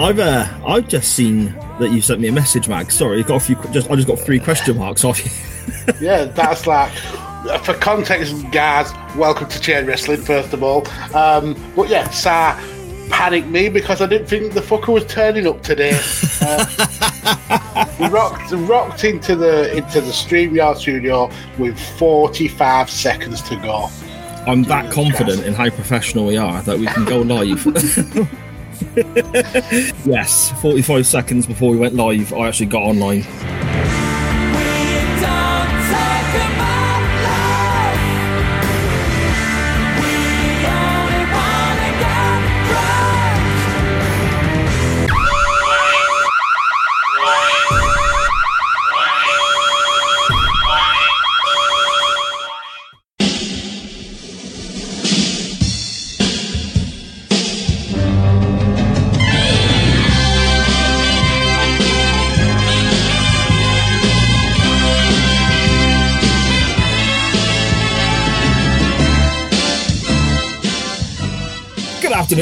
I've uh, I've just seen that you sent me a message, Mag. Sorry, got a few. Just I just got three question marks off you. yeah, that's like for context, guys. Welcome to Chain Wrestling, first of all. Um, but yeah, Sa panicked me because I didn't think the fucker was turning up today. Uh, rocked rocked into the into the StreamYard studio with 45 seconds to go. I'm that confident in how professional we are that we can go live. yes, 45 seconds before we went live, I actually got online.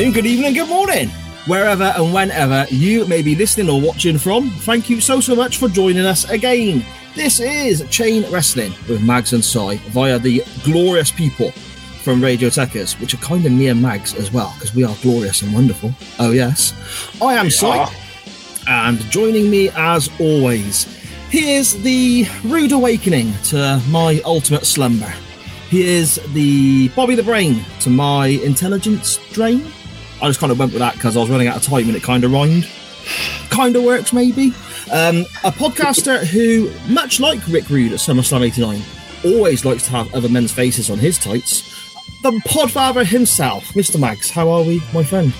Afternoon, good evening, good morning. Wherever and whenever you may be listening or watching from, thank you so, so much for joining us again. This is Chain Wrestling with Mags and Si via the glorious people from Radio Techers, which are kind of near Mags as well, because we are glorious and wonderful. Oh, yes. I am Si, and joining me as always, here's the rude awakening to my ultimate slumber. He is the Bobby the Brain to my intelligence drain. I just kind of went with that because I was running out of time and it kind of rhymed. Kind of works, maybe. Um, a podcaster who, much like Rick Rude at SummerSlam 89, always likes to have other men's faces on his tights. The podfather himself, Mr. Mags. How are we, my friend?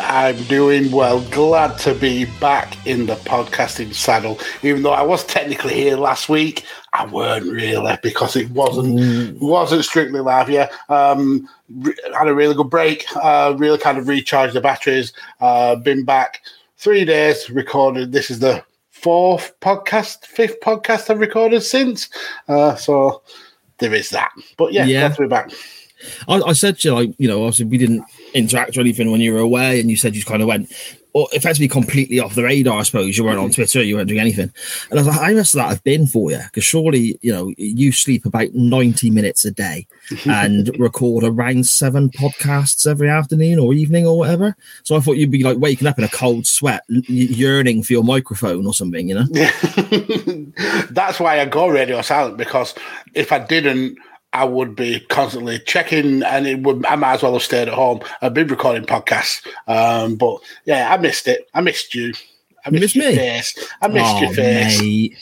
I'm doing well. Glad to be back in the podcasting saddle. Even though I was technically here last week, I weren't really because it wasn't mm. wasn't strictly live. Yeah, um, re- had a really good break. Uh, really kind of recharged the batteries. Uh, been back three days recorded. This is the fourth podcast, fifth podcast I've recorded since. Uh, so there is that. But yeah, yeah. glad to be back. I, I said to you, like, you know, obviously we didn't interact or anything when you were away, and you said you kind of went, or effectively completely off the radar, I suppose. You weren't on mm-hmm. Twitter, you weren't doing anything. And I was like, how must that have been for you? Because surely, you know, you sleep about 90 minutes a day and record around seven podcasts every afternoon or evening or whatever. So I thought you'd be like waking up in a cold sweat, yearning for your microphone or something, you know? That's why I go radio silent because if I didn't, I would be constantly checking, and it would. I might as well have stayed at home. I've been recording podcasts, um, but yeah, I missed it. I missed you. I missed, you missed your me? face. I missed oh, your face. Mate.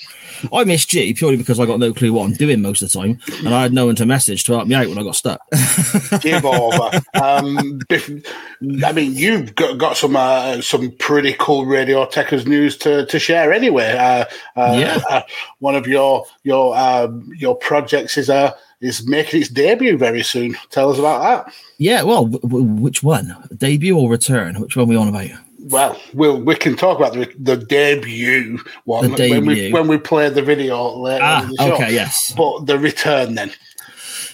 I missed you purely because I got no clue what I'm doing most of the time, and I had no one to message to help me out when I got stuck. Give over. Um, I mean, you've got, got some uh, some pretty cool Radio Techers news to, to share anyway. Uh, uh, yeah. Uh, one of your your um, your projects is a is making its debut very soon. Tell us about that. Yeah, well, w- w- which one? Debut or return? Which one are we on about? well, we'll we can talk about the, the debut one the debut. when we when we play the video later. Ah, okay, yes. But the return then.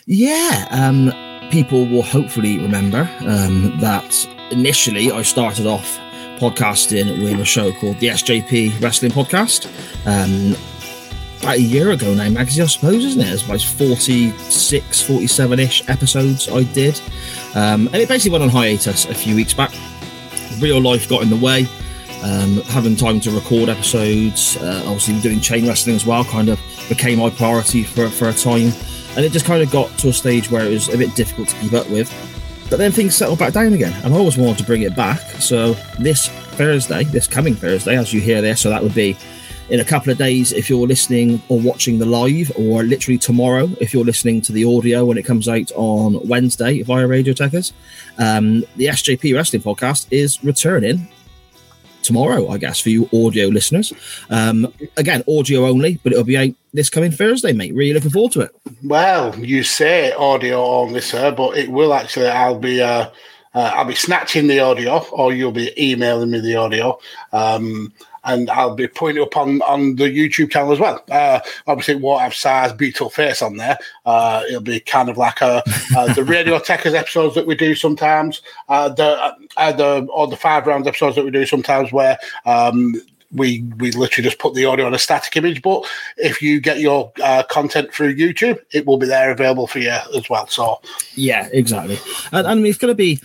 Yeah, um, people will hopefully remember um, that initially I started off podcasting with a show called the SJP Wrestling Podcast. Um, about a year ago now, Magazine, I suppose, isn't it? It's about 46, 47 ish episodes I did. Um, and it basically went on hiatus a few weeks back real life got in the way. Um, having time to record episodes, uh, obviously doing chain wrestling as well, kind of became my priority for, for a time. And it just kind of got to a stage where it was a bit difficult to keep up with. But then things settled back down again, and I always wanted to bring it back. So this Thursday, this coming Thursday, as you hear this, so that would be in a couple of days if you're listening or watching the live, or literally tomorrow if you're listening to the audio when it comes out on Wednesday via Radio Techers. Um, the SJP Wrestling Podcast is returning tomorrow, I guess, for you audio listeners. Um, again, audio only, but it'll be out this coming Thursday, mate. Really looking forward to it. Well, you say audio only, sir, but it will actually. I'll be. Uh, uh, I'll be snatching the audio, or you'll be emailing me the audio. Um, and I'll be putting it up on, on the YouTube channel as well. Uh, obviously, it won't have Sar's beautiful face on there. Uh, it'll be kind of like a, uh, the Radio Techers episodes that we do sometimes, uh, the uh, the or the five rounds episodes that we do sometimes, where um, we we literally just put the audio on a static image. But if you get your uh, content through YouTube, it will be there available for you as well. So yeah, exactly. And, and it's going to be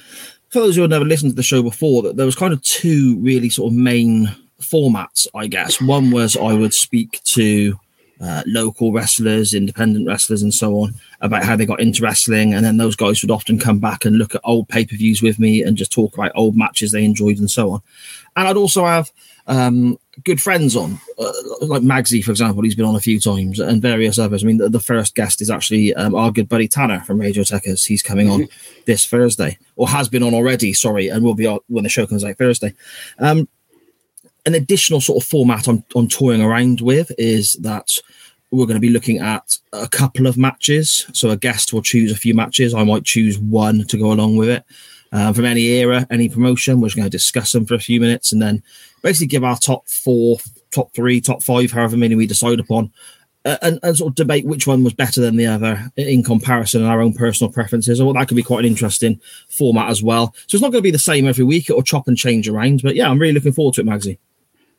for those who have never listened to the show before. That there was kind of two really sort of main formats, I guess. One was I would speak to uh, local wrestlers, independent wrestlers, and so on about how they got into wrestling. And then those guys would often come back and look at old pay per views with me and just talk about old matches they enjoyed and so on. And I'd also have um, good friends on, uh, like Magsy, for example. He's been on a few times, and various others. I mean, the, the first guest is actually um, our good buddy Tanner from Radio Techers. He's coming on mm-hmm. this Thursday, or has been on already. Sorry, and will be on when the show comes out Thursday. Um, an additional sort of format I'm, I'm touring around with is that we're going to be looking at a couple of matches. So a guest will choose a few matches. I might choose one to go along with it. Um, from any era, any promotion. We're just going to discuss them for a few minutes and then basically give our top four, top three, top five, however many we decide upon, uh, and, and, sort of debate which one was better than the other in comparison and our own personal preferences. Well, that could be quite an interesting format as well. So it's not going to be the same every week. It'll chop and change around. But yeah, I'm really looking forward to it, Magsy.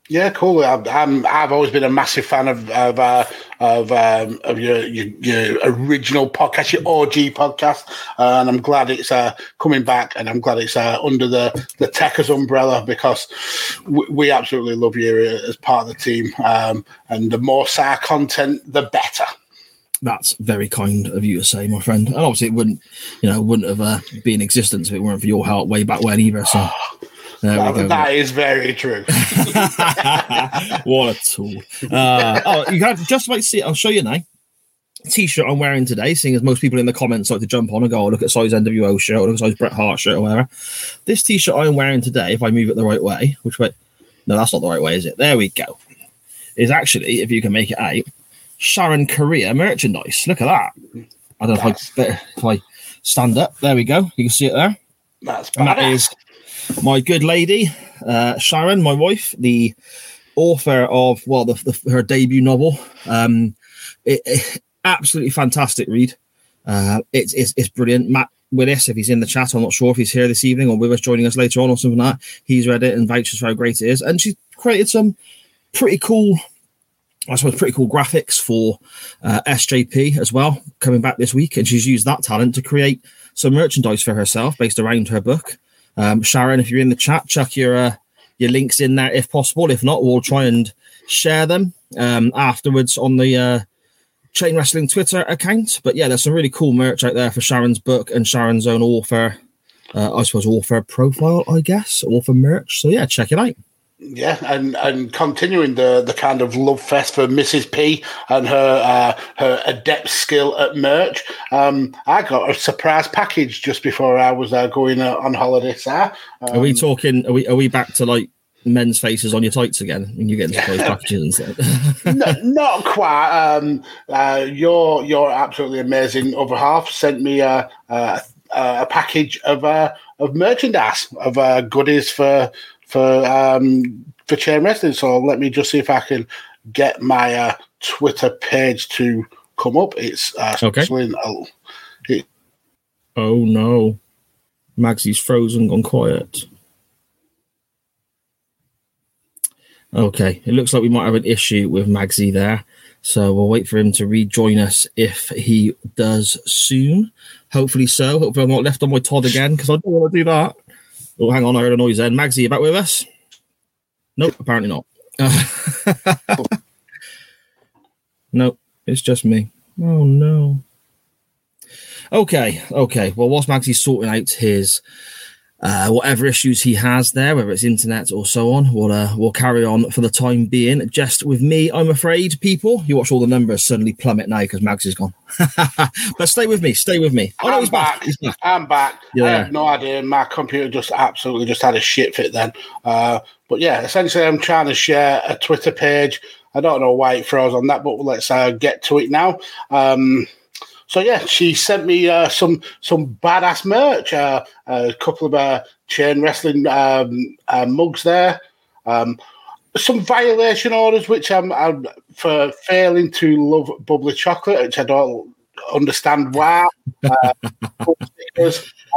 Yeah, cool. I'm, i have always been a massive fan of of uh, of, um, of your, your, your original podcast, your OG podcast, uh, and I'm glad it's uh, coming back, and I'm glad it's uh, under the the Techers umbrella because we, we, absolutely love you as part of the team, um, and the more SAR content, the better. That's very kind of you to say, my friend. And obviously, it wouldn't, you know, wouldn't have uh, been in existence if it weren't for your help way back when either. So. That, that is very true. what a tool. Uh, oh, you have just wait to see. I'll show you now. T-shirt I'm wearing today, seeing as most people in the comments like to jump on and go, oh, look at size NWO shirt, or look at size Bret Hart shirt, or whatever. This T-shirt I'm wearing today, if I move it the right way, which way? No, that's not the right way, is it? There we go. Is actually, if you can make it out, Sharon Korea merchandise. Look at that. I don't know if I, if I stand up. There we go. You can see it there. That's bad. That is my good lady, uh, Sharon, my wife, the author of well, the, the, her debut novel. Um, it, it, absolutely fantastic read. Uh, it's, it's it's brilliant. Matt Willis, if he's in the chat, I'm not sure if he's here this evening or with us joining us later on or something like that. He's read it and vouches for how great it is, and she's created some pretty cool. I suppose pretty cool graphics for uh, SJP as well, coming back this week, and she's used that talent to create some merchandise for herself based around her book. Um, Sharon, if you're in the chat, chuck your uh, your links in there if possible. If not, we'll try and share them um, afterwards on the uh, Chain Wrestling Twitter account. But yeah, there's some really cool merch out there for Sharon's book and Sharon's own author, uh, I suppose, author profile, I guess, author merch. So yeah, check it out. Yeah, and and continuing the the kind of love fest for Mrs. P and her uh, her adept skill at merch. Um, I got a surprise package just before I was uh, going uh, on holiday. Sir, um, are we talking? Are we are we back to like men's faces on your tights again when you get into surprise packages and stuff? no, not quite. Um, uh, your your absolutely amazing other half sent me a a, a package of uh, of merchandise of uh, goodies for for um, for chain wrestling. So let me just see if I can get my uh, Twitter page to come up. It's uh, okay. Oh, it, oh no, Magsy's frozen, gone quiet. Okay, it looks like we might have an issue with Magsy there. So we'll wait for him to rejoin us if he does soon. Hopefully so. Hopefully I'm not left on my Todd again because I don't want to do that. Oh, hang on, I heard a noise then. Magsy, you back with us? Nope, apparently not. nope, it's just me. Oh no. Okay, okay. Well, whilst Magsy's sorting out his uh, whatever issues he has there, whether it's internet or so on, we'll uh, we'll carry on for the time being. Just with me, I'm afraid, people. You watch all the numbers suddenly plummet now because Mags is gone. but stay with me, stay with me. Oh, no, he's back. back. He's back. I'm back. Yeah. I have no idea. My computer just absolutely just had a shit fit then. Uh, but yeah, essentially, I'm trying to share a Twitter page. I don't know why it froze on that, but let's uh, get to it now. Um, so yeah, she sent me uh, some some badass merch, uh, a couple of uh, chain wrestling um, uh, mugs there. Um, some violation orders, which I'm, I'm for failing to love bubbly chocolate, which I don't understand why. Uh,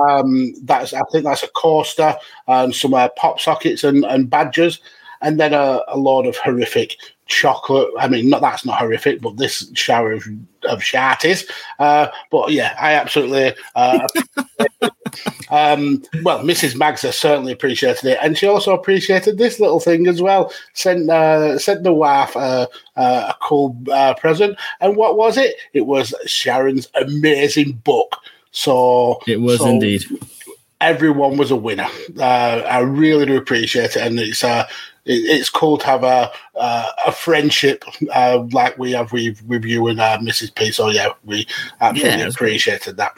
um, that's I think that's a coaster and some uh, pop sockets and, and badges, and then a, a load of horrific chocolate. I mean, not that's not horrific, but this shower of, of sharties. Uh, but yeah, I absolutely. Uh, um, well, Mrs. Magsa certainly appreciated it, and she also appreciated this little thing as well. Sent uh, sent the wife a cool uh, present, and what was it? It was Sharon's amazing book. So it was so indeed. Everyone was a winner. Uh, I really do appreciate it, and it's uh, it's cool to have a uh, a friendship uh, like we have with, with you and uh, Mrs. P. So yeah, we absolutely yeah, appreciated that.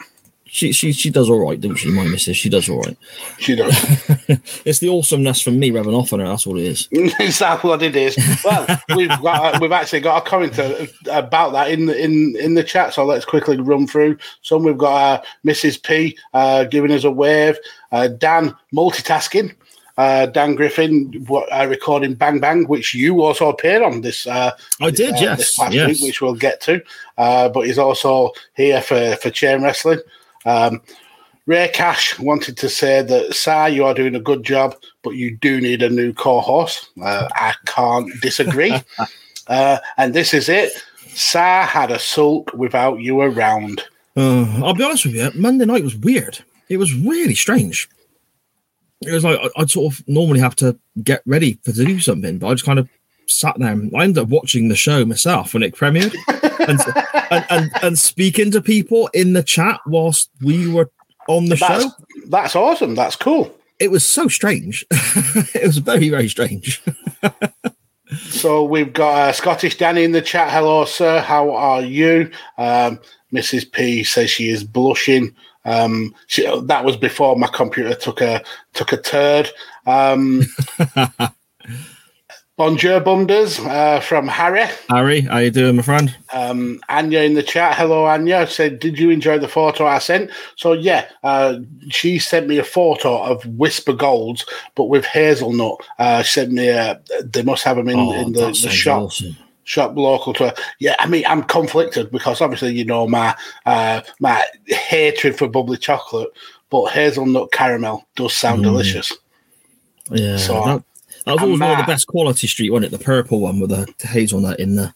She she she does all right, doesn't she, my missus? She does all right. She does. it's the awesomeness from me rubbing off on her. That's what it is. exactly what it is. Well, we've got we've actually got a comment about that in the in in the chat. So let's quickly run through some. We've got uh, Mrs. P uh, giving us a wave. Uh, Dan multitasking uh, Dan Griffin what, uh, recording Bang Bang, which you also appeared on this. Uh, I did, uh, yes, this past yes. week, which we'll get to. Uh, but he's also here for for chain wrestling. Um, Ray Cash wanted to say that, Sir, you are doing a good job, but you do need a new co-host. Uh, I can't disagree. uh, and this is it. Sir had a sulk without you around. Uh, I'll be honest with you. Monday night was weird. It was really strange it was like I'd sort of normally have to get ready for to do something, but I just kind of sat there. I ended up watching the show myself when it premiered, and, and, and, and speaking to people in the chat whilst we were on the that's, show. That's awesome. That's cool. It was so strange. it was very very strange. so we've got uh, Scottish Danny in the chat. Hello, sir. How are you? Um, Mrs. P says she is blushing. Um, she, that was before my computer took a took a turd. Um, Bonjour Bunders uh, from Harry. Harry, how you doing, my friend? Um, Anya in the chat. Hello, Anya. Said, did you enjoy the photo I sent? So yeah, uh, she sent me a photo of Wispa Golds, but with hazelnut. Uh, she sent me a. They must have them in, Oh, in the, the shop awesome. Shop local to. Yeah, I mean, I'm conflicted because obviously you know my uh, my hatred for bubbly chocolate, but hazelnut caramel does sound Mm. delicious. Yeah, So, that, that was always one of the best quality street, wasn't it? The purple one with the hazelnut in there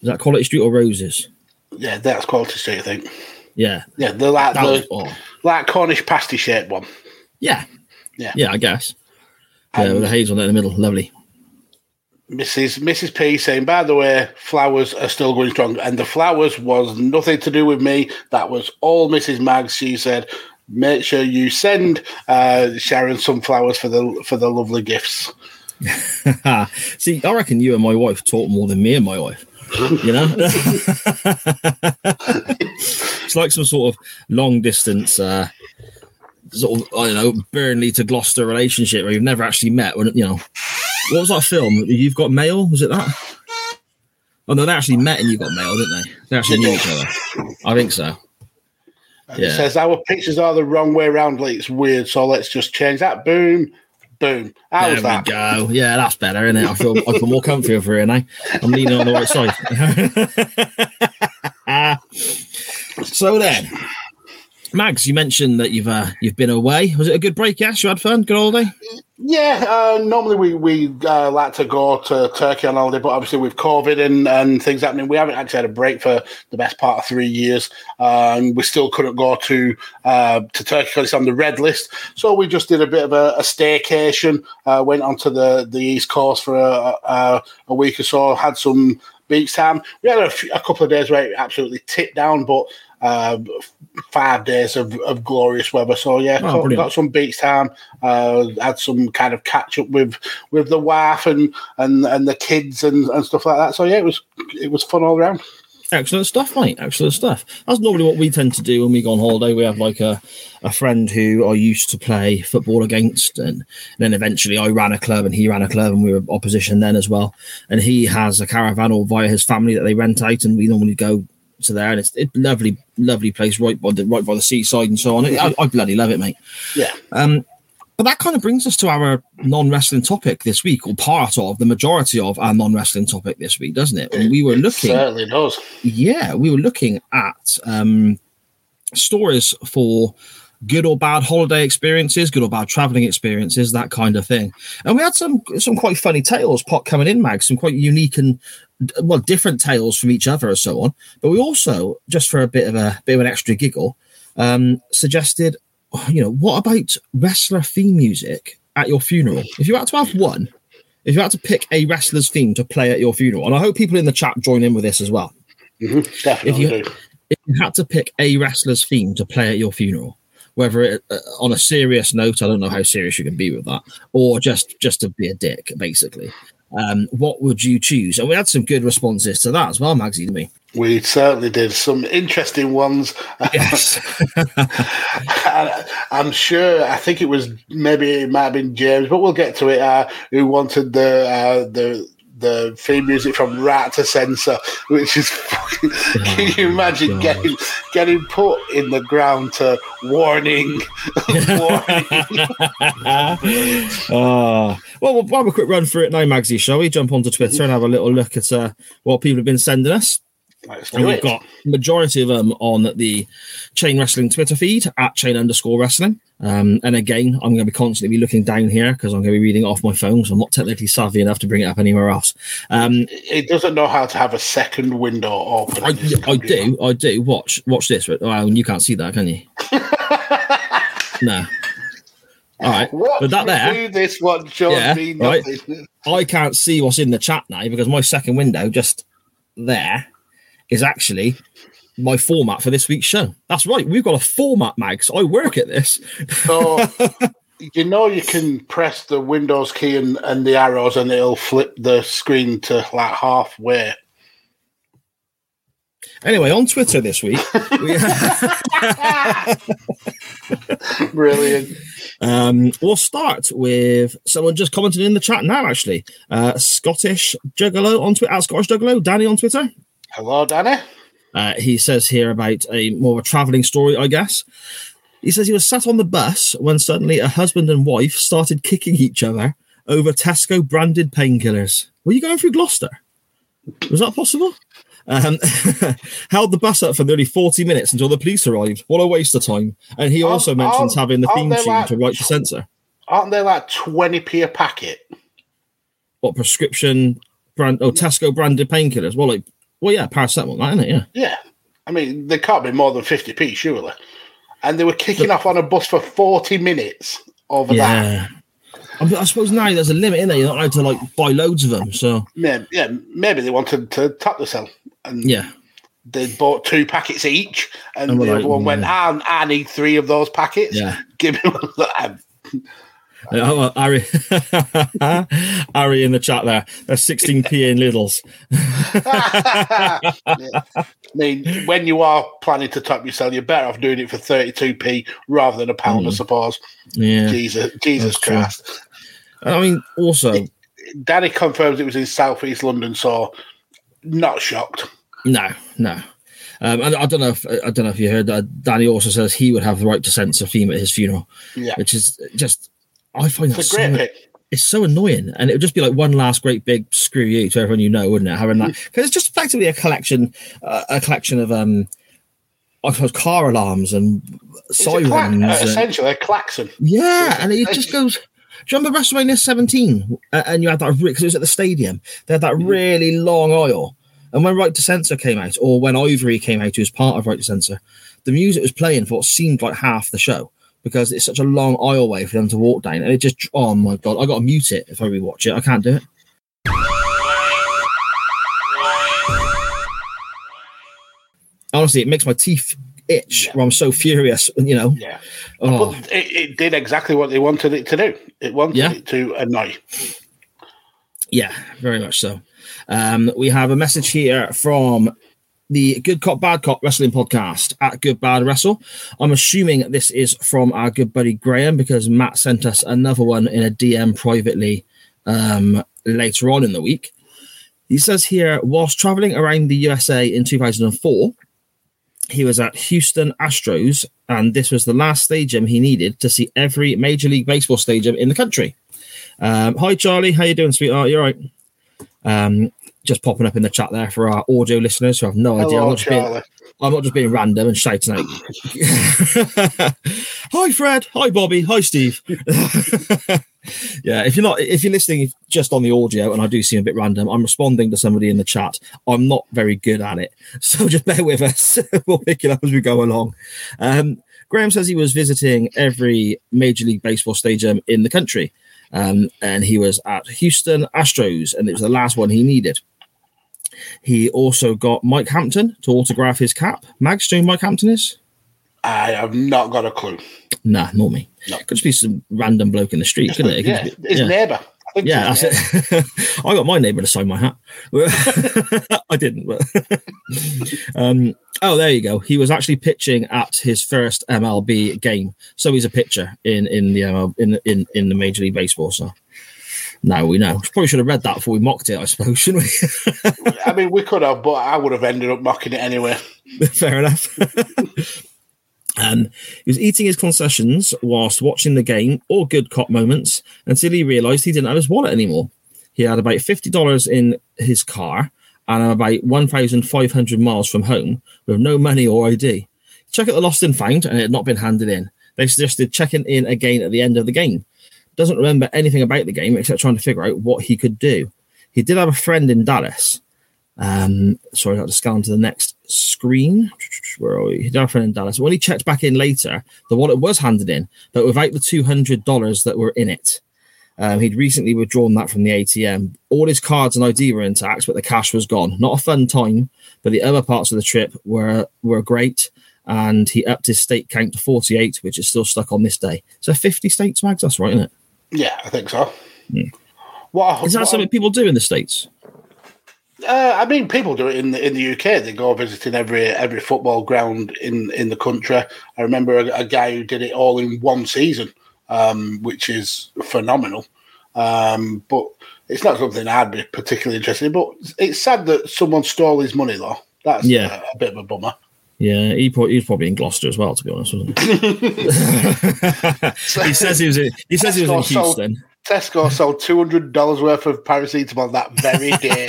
is that quality street or roses? Yeah, that's quality street, I think. Yeah, Yeah, they're like that was, the oh, like Cornish pasty shaped one. yeah, Yeah. yeah. I guess. Yeah, with the hazelnut in the middle, lovely. Mrs. Mrs. P saying, by the way, flowers are still going strong, and the flowers was nothing to do with me. That was all Mrs. Mags. She said, make sure you send uh, Sharon some flowers for the for the lovely gifts. See, I reckon you and my wife talk more than me and my wife. You know, it's like some sort of long distance, uh, sort of I don't know, Burnley to Gloucester relationship where you've never actually met. When you know, what was that film? You've got mail. Was it that? Oh no, they actually met and you got mail, didn't they? They actually knew each other. I think so. It says our pictures are the wrong way around. Like it's weird, so let's just change that. Boom, boom. How There was we that? go. Yeah, that's better, isn't it? I feel I feel more comfy over here now. I'm leaning on the right side. so then, Mags, you mentioned that you've uh, you've been away. Was it a good break? Yes, you had fun. Good holiday. Yeah, uh, normally we we uh, like to go to Turkey on holiday, but obviously with COVID and, and things happening, we haven't actually had a break for the best part of three years, and we still couldn't go to uh, to Turkey because it's on the red list. So we just did a bit of a, a staycation. Uh, went onto the the east coast for a, a, a week or so. Had some beach time. We had a, few, a couple of days where it absolutely tipped down, but. Uh, five days of, of glorious weather. So yeah, Oh, got, got some beach time. Uh, had some kind of catch up with with the wife and and and the kids and, and stuff like that. So yeah, it was it was fun all around. Excellent stuff, mate. Excellent stuff. That's normally what we tend to do when we go on holiday. We have like a, a friend who I used to play football against, and then eventually I ran a club and he ran a club, and we were opposition then as well. And he has a caravan or via his family that they rent out, and we normally go to there, and it's a lovely, lovely place right by the right by the seaside and so on. I, I bloody love it, mate. Yeah, Um, but that kind of brings us to our non-wrestling topic this week, or part of the majority of our non-wrestling topic this week, doesn't it? And we were It looking, certainly does. yeah, we were looking at um, stories for good or bad holiday experiences, good or bad traveling experiences, that kind of thing. And we had some some quite funny tales pot coming in, Mag, some quite unique and well different tales from each other and so on. But we also, just for a bit of a bit of an extra giggle, um, suggested, you know, what about wrestler theme music at your funeral? If you had to have one, if you had to pick a wrestler's theme to play at your funeral, and I hope people in the chat join in with this as well. Mhm, Definitely you- If you had to pick a wrestler's theme to play at your funeral, whether it uh, on a serious note, I don't know how serious you can be with that, or just just to be a dick, basically. Um, what would you choose? And we had some good responses to that as well, Magsy, didn't we? We certainly did some interesting ones. Yes. I- I'm sure. I think it was maybe it might have been James, but we'll get to it. Uh, who wanted the uh, the the theme music from Right to Censor, which is fucking, can you imagine God. getting getting put in the ground to warning, warning. Ah, well, we'll have a quick run through it now, Magsy, shall we? Jump onto Twitter and have a little look at uh, what people have been sending us. Let's And we've it. got majority of them on the Chain Wrestling Twitter feed at Chain underscore Wrestling. Um, and again, I'm going to be constantly be looking down here because I'm going to be reading it off my phone, so I'm not technically savvy enough to bring it up anywhere else. Um, It doesn't know how to have a second window open. I, I do, I do. Watch, watch this. Well, and you can't see that, can you? no. All right, What but that there, do this one shows Yeah, me right. I can't see what's in the chat now because my second window just there is actually my format for this week's show. That's right. We've got a format, Mags. I work at this. So you know you can press the Windows key and, and the arrows and it'll flip the screen to like halfway. Anyway, on Twitter this week, we, Brilliant. um, we'll start with someone just commented in the chat now, actually. Uh, Scottish Juggalo on Twitter, at Scottish Juggalo, Danny on Twitter. Hello, Danny. Uh, he says here about a more of a traveling story, I guess. He says he was sat on the bus when suddenly a husband and wife started kicking each other over Tesco branded painkillers. Were you going through Gloucester? Was that possible? Um, held the bus up for nearly 40 minutes until the police arrived. What a waste of time. And he also Aren't- mentions aren't- having the theme tune like- to Right to Censor. Aren't they like 20p a packet? What prescription brand? Oh, Tesco branded painkillers. Well, like, well, yeah, paracetamol, that, isn't it? Yeah. Yeah. I mean, they can't be more than 50p, surely. And they were kicking off on a bus for 40 minutes over that. Yeah. I, I suppose now there's a limit in there. You're not allowed to like buy loads of them. So Maybe, yeah, maybe they wanted to top the sell. And yeah, they bought two packets each, and And the other like, one went, mm. I, I need three of those packets. yeah. Give me one of that. Oh, uh, Ari, Ari in the chat there. There's 16p in Lidl's. Yeah. I mean, when you are planning to top your sell, you're better off doing it for 32p rather than a pound, I Mm. suppose. Yeah. Jesus, Jesus That's true. Christ. I mean, also, Danny confirms it was in southeast London, so not shocked. no, no. Um, and I don't know if I don't know if you heard that. Danny also says he would have the right to censor theme at his funeral, Yeah, which is just I find that it's a great so, pick. it's so annoying, and it would just be like one last great big screw you to everyone you know, wouldn't it? Having that because it's just effectively a collection, uh, a collection of um, I suppose car alarms and sirens. uh, and- essentially a klaxon. Yeah, and it just goes. Do you remember WrestleMania 17? Uh, and you had that because it was at the stadium. They had that really long aisle. And when Right to Censor came out, or when Ivory came out, who was part of Right to Censor, the music was playing for what seemed like half the show because it's such a long aisleway for them to walk down. And it just, oh my god, I got to mute it if I rewatch it. I can't do it. Honestly, it makes my teeth itch. Yeah. Where I'm so furious, you know. Yeah, Oh. it, it did exactly what they wanted it to do. It wanted Yeah. it to annoy. Yeah, very much so. Um, we have a message here from the Good Cop Bad Cop Wrestling Podcast at Good Bad Wrestle. I'm assuming this is from our good buddy Graham because Matt sent us another one in a DM privately um, later on in the week. He says here, whilst traveling around the USA in 2004, he was at Houston Astros and this was the last stadium he needed to see every Major League Baseball stadium in the country. Um, hi, Charlie. How you doing, sweetheart? You all right? Um, just popping up in the chat there for our audio listeners who have no idea. I'm not, just being, I'm not just being random and shouting out. hi, Fred. Hi, Bobby. Hi, Steve. yeah, if you're not, if you're listening just on the audio, and I do seem a bit random, I'm responding to somebody in the chat. I'm not very good at it, so just bear with us. we'll pick it up as we go along. Um, Graham says he was visiting every Major League Baseball stadium in the country, um, and he was at Houston Astros, and it was the last one he needed. He also got Mike Hampton to autograph his cap. Mags, do you know Mike Hampton is? I have not got a clue. Nah, not me. No. Could just be some random bloke in the street, couldn't it? It Yeah, be- his yeah. neighbour. I Yeah, that's it. I got my neighbour to sign my hat. I didn't, but um, oh, there you go. He was actually pitching at his first MLB game, so he's a pitcher in in the ML, in in in the Major League Baseball. So now we know. Probably should have read that before we mocked it, I suppose, shouldn't we? I mean, we could have, but I would have ended up mocking it anyway. Fair enough. um, he was eating his concessions whilst watching the game, or good cop moments, until he realised he didn't have his wallet anymore. He had about fifty dollars in his car and about one thousand five hundred miles from home with no money or ID. Check out the lost and found, and it had not been handed in. They suggested checking in again at the end of the game. Doesn't remember anything about the game except trying to figure out what he could do. He did have a friend in Dallas. Um, sorry, I got to scan to the next screen. Where are we? He did have a friend in Dallas. When he checked back in later, the wallet was handed in, but without the two hundred dollars that were in it. Um, he'd recently withdrawn that from the ATM. All his cards and ID were intact, but the cash was gone. Not a fun time, but the other parts of the trip were were great. And he upped his state count to 48, which is still stuck on this day. So 50 states, Mags, that's right, isn't it? Yeah, I think so. Hmm. What, Is that what- something people do in the States? Uh, I mean, people do it in the in the UK. They go visiting every every football ground in in the country. I remember a, a guy who did it all in one season, um, which is phenomenal. Um, but it's not something I'd be particularly interested in. But it's sad that someone stole his money, though. That's Yeah. a, a bit of a bummer. Yeah, he, pro- he was probably in Gloucester as well, to be honest, wasn't he? he says he was in, he says he was in Tesco sold- Houston. Tesco sold two hundred dollars worth of paracetamol that very day.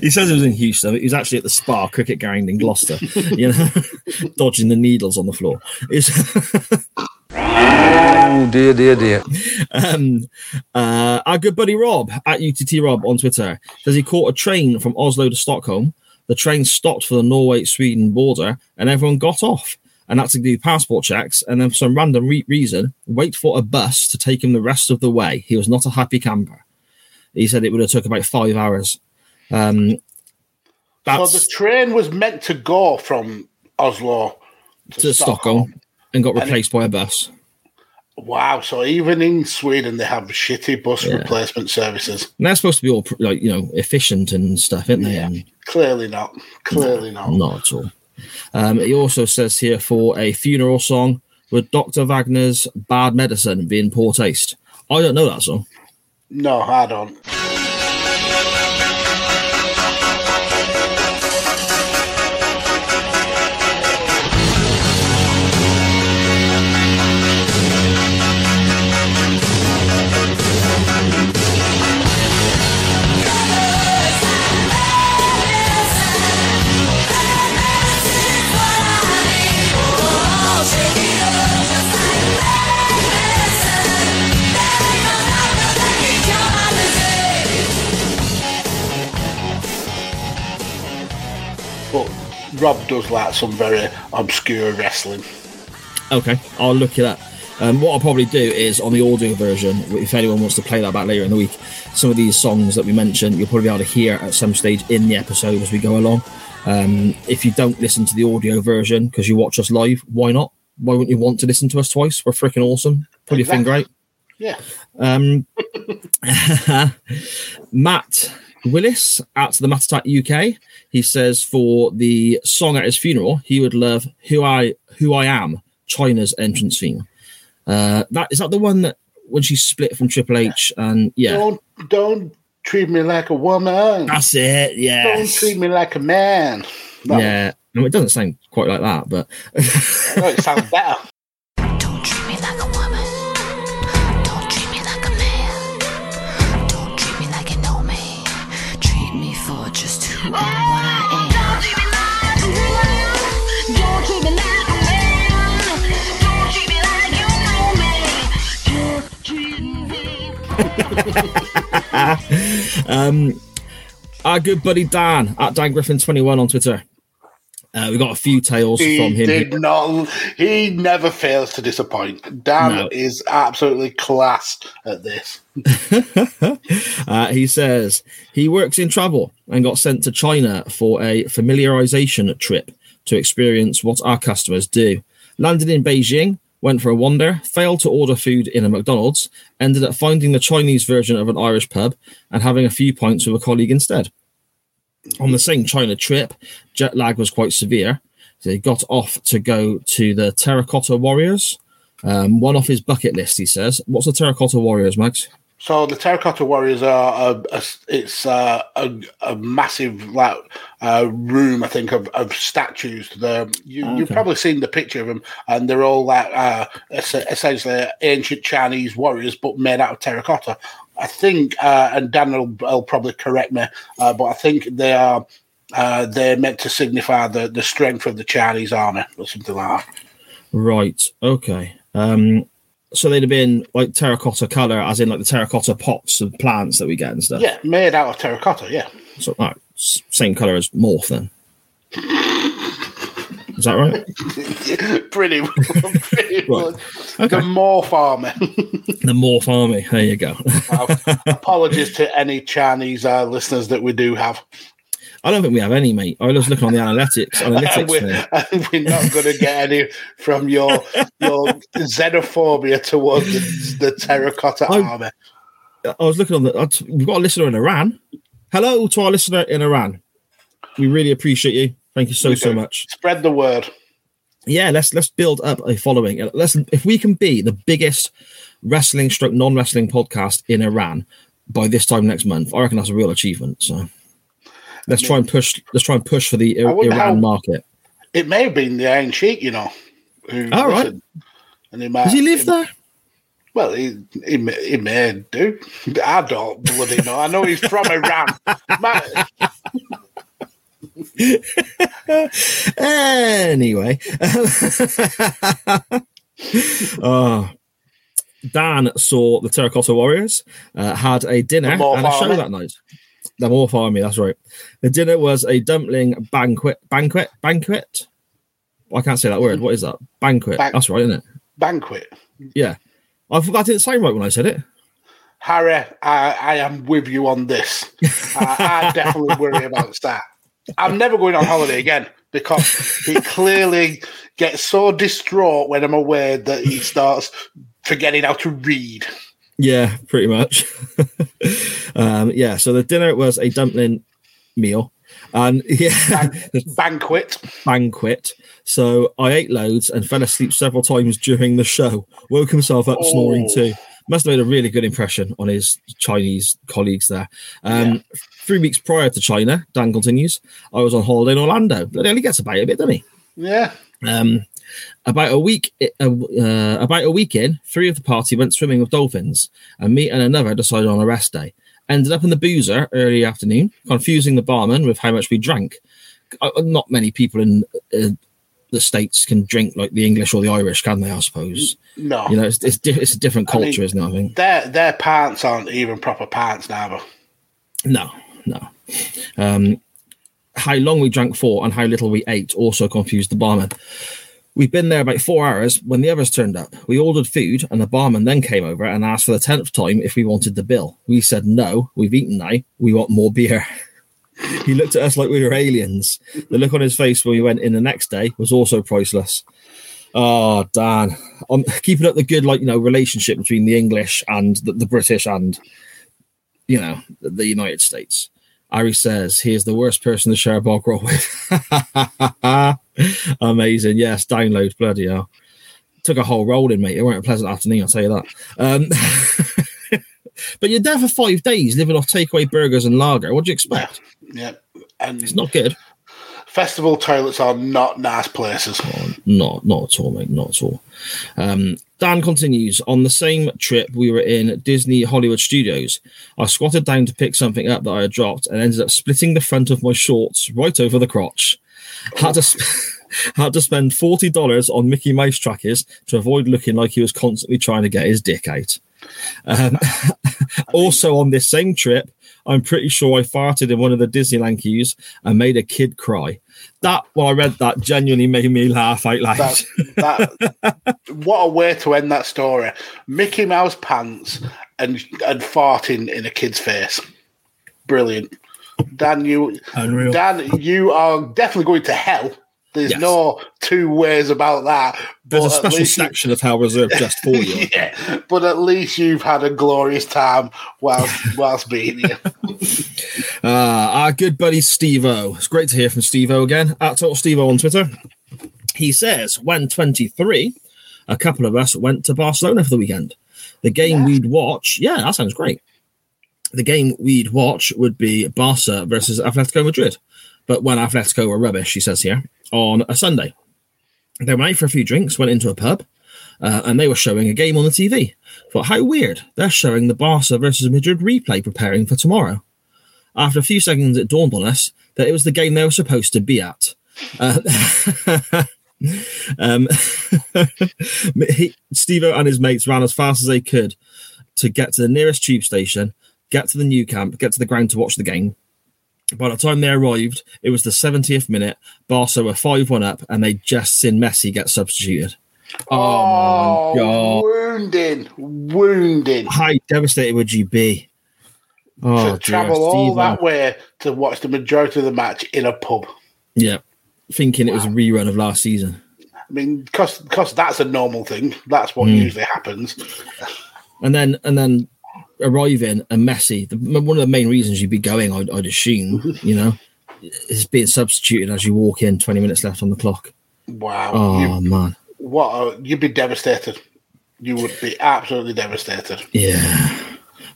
He says he was in Houston. He was actually at the Spa cricket ground in Gloucester, you know, dodging the needles on the floor. It's- Oh dear, dear, dear. um, uh, our good buddy Rob at UTT Rob on Twitter says he caught a train from Oslo to Stockholm. The train stopped for the Norway Sweden border and everyone got off and had to do passport checks. And then, for some random re- reason, wait for a bus to take him the rest of the way. He was not a happy camper. He said it would have took about five hours. Um, so the train was meant to go from Oslo to, to Stockholm and got And it- replaced by a bus. Wow. So even in Sweden, they have shitty bus Yeah. replacement services. And they're supposed to be all like you know efficient and stuff, aren't they? Yeah. And Clearly not. Clearly not. not at all. Um, he also says here for a funeral song with Dr. Wagner's Bad Medicine being poor taste. I don't know that song. No, I don't. Rob does like some very obscure wrestling. Okay, I'll look it up. Um, what I'll probably do is on the audio version, if anyone wants to play that back later in the week, some of these songs that we mentioned, you'll probably be able to hear at some stage in the episode as we go along. Um, if you don't listen to the audio version because you watch us live, why not? Why wouldn't you want to listen to us twice? We're freaking awesome. Put your finger Exactly. great. Yeah. Um, Matt Willis at the Matatat UK. He says for the song at his funeral, he would love "Who I Who I Am," Chyna's entrance theme. Uh, that is that the one that when she split from Triple H and yeah, Don't don't treat me like a woman. that's it. Yeah. Don't Yeah, treat me like a man. That yeah. No, it doesn't sound quite like that, but Oh, it sounds better. Don't treat me like a um, our good buddy Dan at Dan Griffin twenty one on Twitter. Uh, we got a few tales He from him. did not. He never fails to disappoint. Dan No. is absolutely class at this. Uh, he says he works in travel and got sent to China for a familiarization trip to experience what our customers do. Landed in Beijing, went for a wander, failed to order food in a McDonald's, ended up finding the Chinese version of an Irish pub and having a few pints with a colleague instead. On the same China trip, jet lag was quite severe. So he got off to go to the Terracotta Warriors. Um, one off his bucket list, he says. What's the Terracotta Warriors, Mags? So the Terracotta Warriors are a, a- it's uh, a, a massive like uh, room, I think, of, of statues. They're, you, You've probably seen the picture of them, and they're all like uh, essentially ancient Chinese warriors, but made out of terracotta. I think, uh, and Dan will, will probably correct me, uh, but I think they are uh, they're meant to signify the, the strength of the Chinese army or something like that. Right. Okay. Um, so they'd have been like terracotta color, as in like the terracotta pots of plants that we get and stuff. Yeah, made out of terracotta. Yeah, So right, same color as morph then. Is that right? pretty, pretty Right. much. Okay. The Morph army. The morph army. There you go. Uh, apologies to any Chinese uh, listeners that we do have. I don't think we have any, mate. I was looking on the analytics. And Analytics. we're, and we're not going to get any from your your xenophobia towards the, the terracotta I- army. I was looking on the. We've got a listener in Iran. Hello to our listener in Iran. We really appreciate you. Thank you so so much. Spread the word. yeah, let's let's build up a following. Let's if we can be the biggest wrestling stroke non wrestling podcast in Iran by this time next month, I reckon that's a real achievement. So let's try and push. Let's try and push for the I I- wonder Iran how- market. It may have been the Iron Sheik, you know. Who, All right. And he might, Does he live there? Well, he, he, may, he may do. I don't bloody know. I know he's from Iran. Man, Anyway, oh, Dan saw the Terracotta Warriors, uh, had a dinner and a show Army. that night. The Morph Army, that's right. The dinner was a dumpling banquet. Banquet? Banquet? I can't say that word. What is that? Banquet. Ban- that's right, isn't it? banquet. Yeah. I thought that didn't sound right when I said it. Harry, I, I am with you on this. I, I definitely worry about that. I'm never going on holiday again because he clearly gets so distraught when I'm away that he starts forgetting how to read. Yeah, pretty much. um, yeah, so the dinner was a dumpling meal. And yeah, Banquet. banquet. So I ate loads and fell asleep several times during the show. Woke himself up snoring Oh. too. Must have made a really good impression on his Chinese colleagues there. Um, Three weeks prior to China, Dan continues, I was on holiday in Orlando. Bloody hell, he gets about a bit, doesn't he? Yeah. Um, about a week, uh, uh, about a week in, three of the party went swimming with dolphins, and me and another decided on a rest day. Ended up in the boozer early afternoon, confusing the barman with how much we drank. Uh, not many people in uh, the states can drink like the English or the Irish, can they? I suppose No. you know it's it's, di- it's a different I mean- culture, isn't it? I think their their pants aren't even proper pants now. No, no. Um, how long we drank for and how little we ate also confused the barman. We'd been there about four hours when the others turned up. We ordered food, and the barman then came over and asked for the tenth time if we wanted the bill. We said no, we've eaten now, we want more beer. he looked at us like we were aliens. The look on his face when we went in the next day was also priceless. Oh, Dan, I'm keeping up the good, like you know, relationship between the English and the, the British and you know the, United States. Ari says he is the worst person to share a bog roll with. Amazing, yes. Download, bloody hell. Took a whole roll in, mate. It weren't a pleasant afternoon, I'll tell you that. Um, but you're there for five days living off takeaway burgers and lager. What do you expect? yeah, and It's not good. Festival toilets are not nice places. Not, not at all, mate. Not at all. Um, Dan continues on the same trip. We were in Disney Hollywood Studios. I squatted down to pick something up that I had dropped and ended up splitting the front of my shorts right over the crotch. Had to sp- had to spend forty dollars on Mickey Mouse trackers to avoid looking like he was constantly trying to get his dick out. Um, also, on this same trip, I'm pretty sure I farted in one of the Disneyland queues and made a kid cry. That, when I read that, genuinely made me laugh out loud. That, that, what a way to end that story. Mickey Mouse pants and and farting in a kid's face. Brilliant. Dan, you Unreal. Dan, you are definitely going to hell. There's Yes. no two ways about that. There's a special least you- section of hell reserved just for you. yeah, but at least you've had a glorious time whilst whilst being here. Uh, our good buddy Steve O. It's great to hear from Steve O again at Total Steve O on Twitter. He says, when 23, a couple of us went to Barcelona for the weekend. The game we'd watch, yeah, that sounds great. The game we'd watch would be Barca versus Atletico Madrid. But when Atletico were rubbish, he says here, on a Sunday. They went out for a few drinks, went into a pub, uh, and they were showing a game on the TV. Thought, how weird. They're showing the Barca versus Madrid replay preparing for tomorrow. After a few seconds, it dawned on us that it was the game they were supposed to be at. Uh, um, he, Steve and his mates ran as fast as they could to get to the nearest tube station, get to the Nou Camp, get to the ground to watch the game. By the time they arrived, it was the 70th minute. Barca were 5 1 up, and they just seen Messi get substituted. Oh, my oh, God. wounding, wounding. How devastated would you be? Oh, to dear, travel all that way to watch the majority of the match in a pub. Yeah. Thinking it was a rerun of last season. I mean, because that's a normal thing. That's what hmm. usually happens. And then and then arriving and Messi, the, one of the main reasons you'd be going, I'd, I'd assume, you know, is being substituted as you walk in, 20 minutes left on the clock. Wow, Oh, you, man. what? A, you'd be devastated. You would be absolutely devastated. Yeah.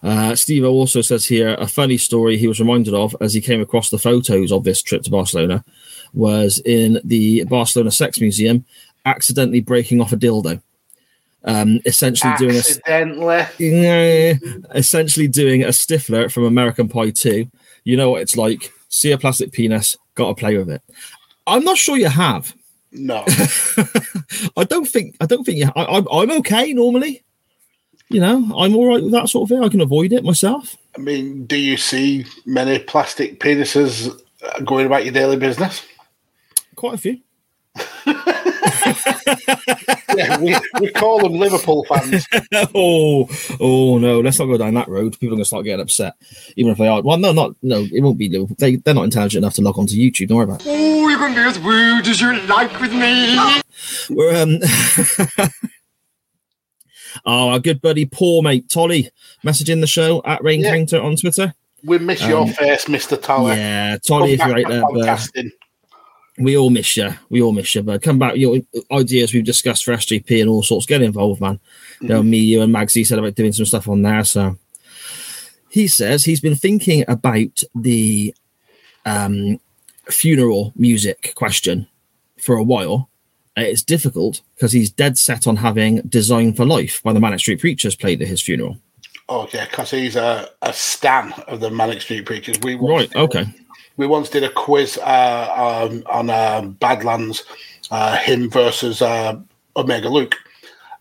Uh, Steve also says here a funny story he was reminded of as he came across the photos of this trip to Barcelona was in the Barcelona Sex Museum, accidentally breaking off a dildo. Um, essentially doing a Yeah, essentially doing a Stifler from American Pie 2. You know what it's like. See a plastic penis, got to play with it. I'm not sure you have. no. I don't think. I don't think you. I, I'm, I'm okay normally. You know, I'm all right with that sort of thing. I can avoid it myself. I mean, do you see many plastic penises going about your daily business? Quite a few. Yeah, we, we call them Liverpool fans. oh, oh no! Let's not go down that road. People are going to start getting upset, even if they are. Well, no, not no. It won't be Liverpool. They they're not intelligent enough to log onto YouTube. Don't worry about. it. Oh, you can be as rude as you like with me. We're um. oh, our good buddy, poor mate Tolly, messaging the show at Rain Yeah. Counter on Twitter. We miss your face, Mister Toller. Um, Yeah, Tolly, if Come you're right there, but podcasting. We all miss you. We all miss you. But come back, your ideas we've discussed for SJP and all sorts. Get involved, man. You know, me, you, and Magsy said about doing some stuff on there. So he says he's been thinking about the um, funeral music question for a while. Uh, It's difficult because he's dead set on having Design for Life by the Manic Street Preachers played at his funeral. Oh yeah, because he's a, a stan of the Manic Street Preachers. We Right, okay. We once did a quiz uh, um, on um Badlands, uh, him versus uh, Omega Luke,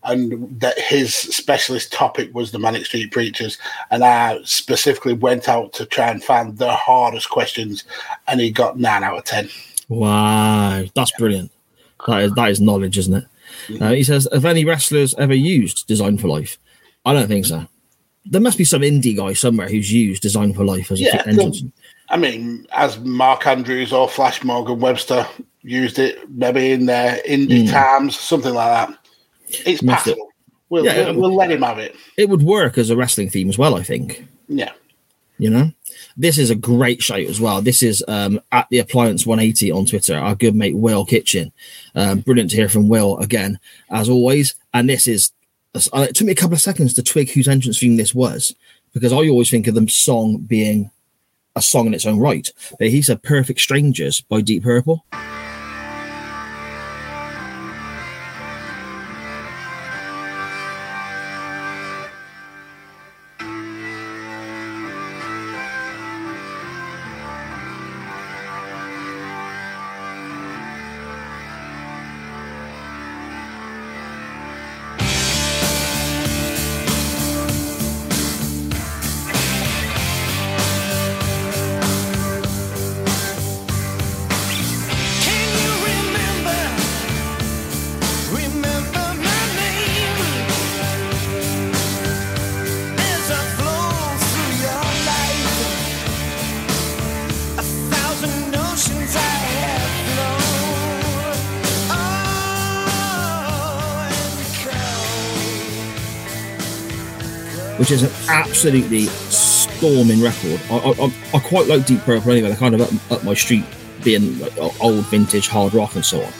and that his specialist topic was the Manic Street Preachers, and I specifically went out to try and find the hardest questions, and he got nine out of ten. Wow, that's brilliant. That is that is knowledge, isn't it? Uh, he says, "Have any wrestlers ever used Design for Life?" I don't think so. There must be some indie guy somewhere who's used Design for Life as a Yeah, entrance. I mean, as Mark Andrews or Flash Morgan Webster used it, maybe in their indie times, something like that. It's Must it? We'll, Yeah, we'll, we'll let him have it. It would work as a wrestling theme as well. I think. Yeah. You know, this is a great shout as well. This is um, at the Appliance 180 on Twitter. Our good mate Will Kitchen. Um, brilliant to hear from Will again, as always. And this is. uh, It took me a couple of seconds to twig whose entrance theme this was because I always think of the song being a song in its own right. But he said "Perfect Strangers" by Deep Purple. Which is an absolutely storming record. I, I, I- I quite like Deep Purple anyway. They're kind of up, up my street, being like old vintage hard rock and so on.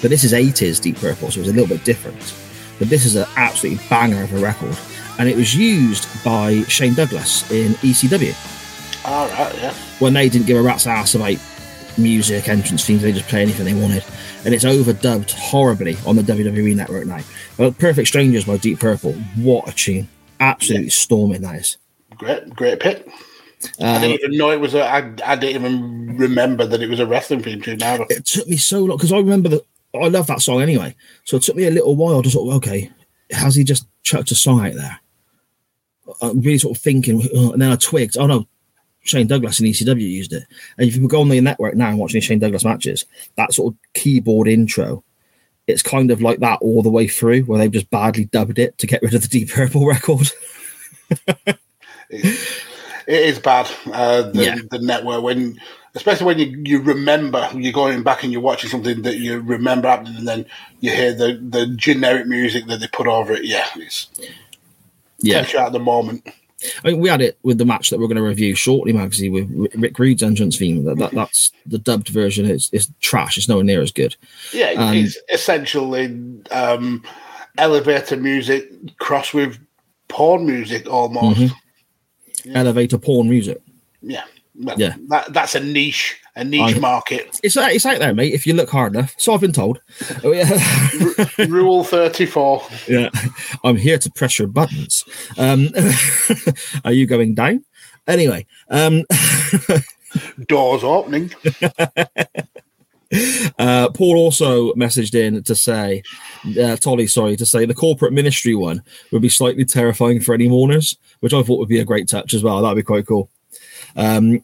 But this is 80s Deep Purple, so it's a little bit different. But this is an absolutely banger of a record, and it was used by Shane Douglas in ECW All right, yeah. when they didn't give a rat's ass about music, entrance themes, they just play anything they wanted. And it's overdubbed horribly on the WWE network now. But Perfect Strangers by Deep Purple, what a tune. Absolutely storming that is. Great, great pick. I Um, didn't even know it was a. I, I didn't even remember that it was a wrestling theme tune. Now, it took me so long because I remember that I love that song anyway. So it took me a little while to sort of okay, has he just chucked a song out there? I'm really sort of thinking, uh, and then I twigged. Oh no, Shane Douglas and ECW used it. And if you go on the network now and watching Shane Douglas matches, that sort of keyboard intro, it's kind of like that all the way through, where they've just badly dubbed it to get rid of the Deep Purple record. it is bad. Uh, the, Yeah. the network when, especially when you, you remember you're going back and you're watching something that you remember happening, and then you hear the the generic music that they put over it. Yeah, it's Yeah, takes you out of the moment. I mean, we had it with the match that we're going to review shortly, Magsy, with Rick Rude's entrance theme. That, that that's the dubbed version. It's, it's trash. It's nowhere near as good. Yeah, Um, it's essentially um, elevator music crossed with porn music almost. Mm-hmm. Elevator porn music. Yeah, well, Yeah. That, that's a niche, a niche I- market. It's out- it's out there, mate. If you look hard enough. So I've been told. Oh, yeah. Rule thirty four. yeah. I'm here to press your buttons. Um, are you going down? Anyway, um, Doors opening. uh, Paul also messaged in to say, uh, Tolly, sorry, to say the corporate ministry one would be slightly terrifying for any mourners, which I thought would be a great touch as well. That'd be quite cool. Um,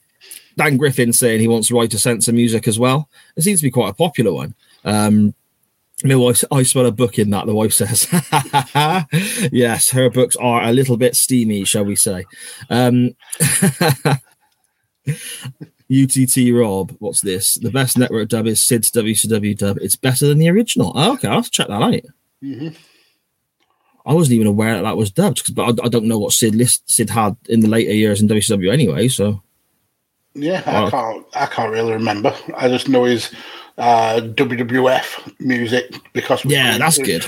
Dan Griffin saying he wants to write a sense of music as well. It seems to be quite a popular one. Um, my wife, I spell a book in that. The wife says, "Yes, her books are a little bit steamy, shall we say?" Um, UTT Rob, what's this? The best network dub is Sid's WCW dub. It's better than the original. Oh, okay, I'll have to check that out. Mhm. I wasn't even aware that that was dubbed, but I, I don't know what Sid list Sid had in the later years in WCW anyway. So Yeah, Wow. I can't. I can't really remember. I just know his uh, WWF music because we're yeah, that's through- good.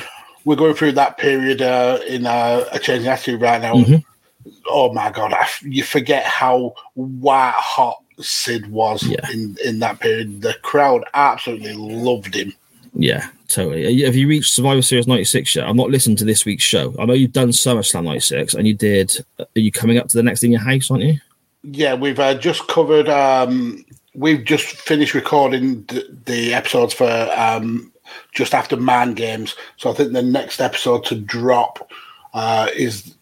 We're going through that period uh, in uh, a changing attitude right now. Mhm. Oh my god, I f you forget how white hot Sid was Yeah. in in that period. The crowd absolutely loved him. Yeah, totally. Have you reached Survivor Series '96 yet? I've not listened to this week's show. I know you've done SummerSlam '96, and you did. Are you coming up to the next in your house, aren't you? Yeah, we've uh, just covered. Um, we've just finished recording the, the episodes for um, just after Mind Games. So I think the next episode to drop uh, is,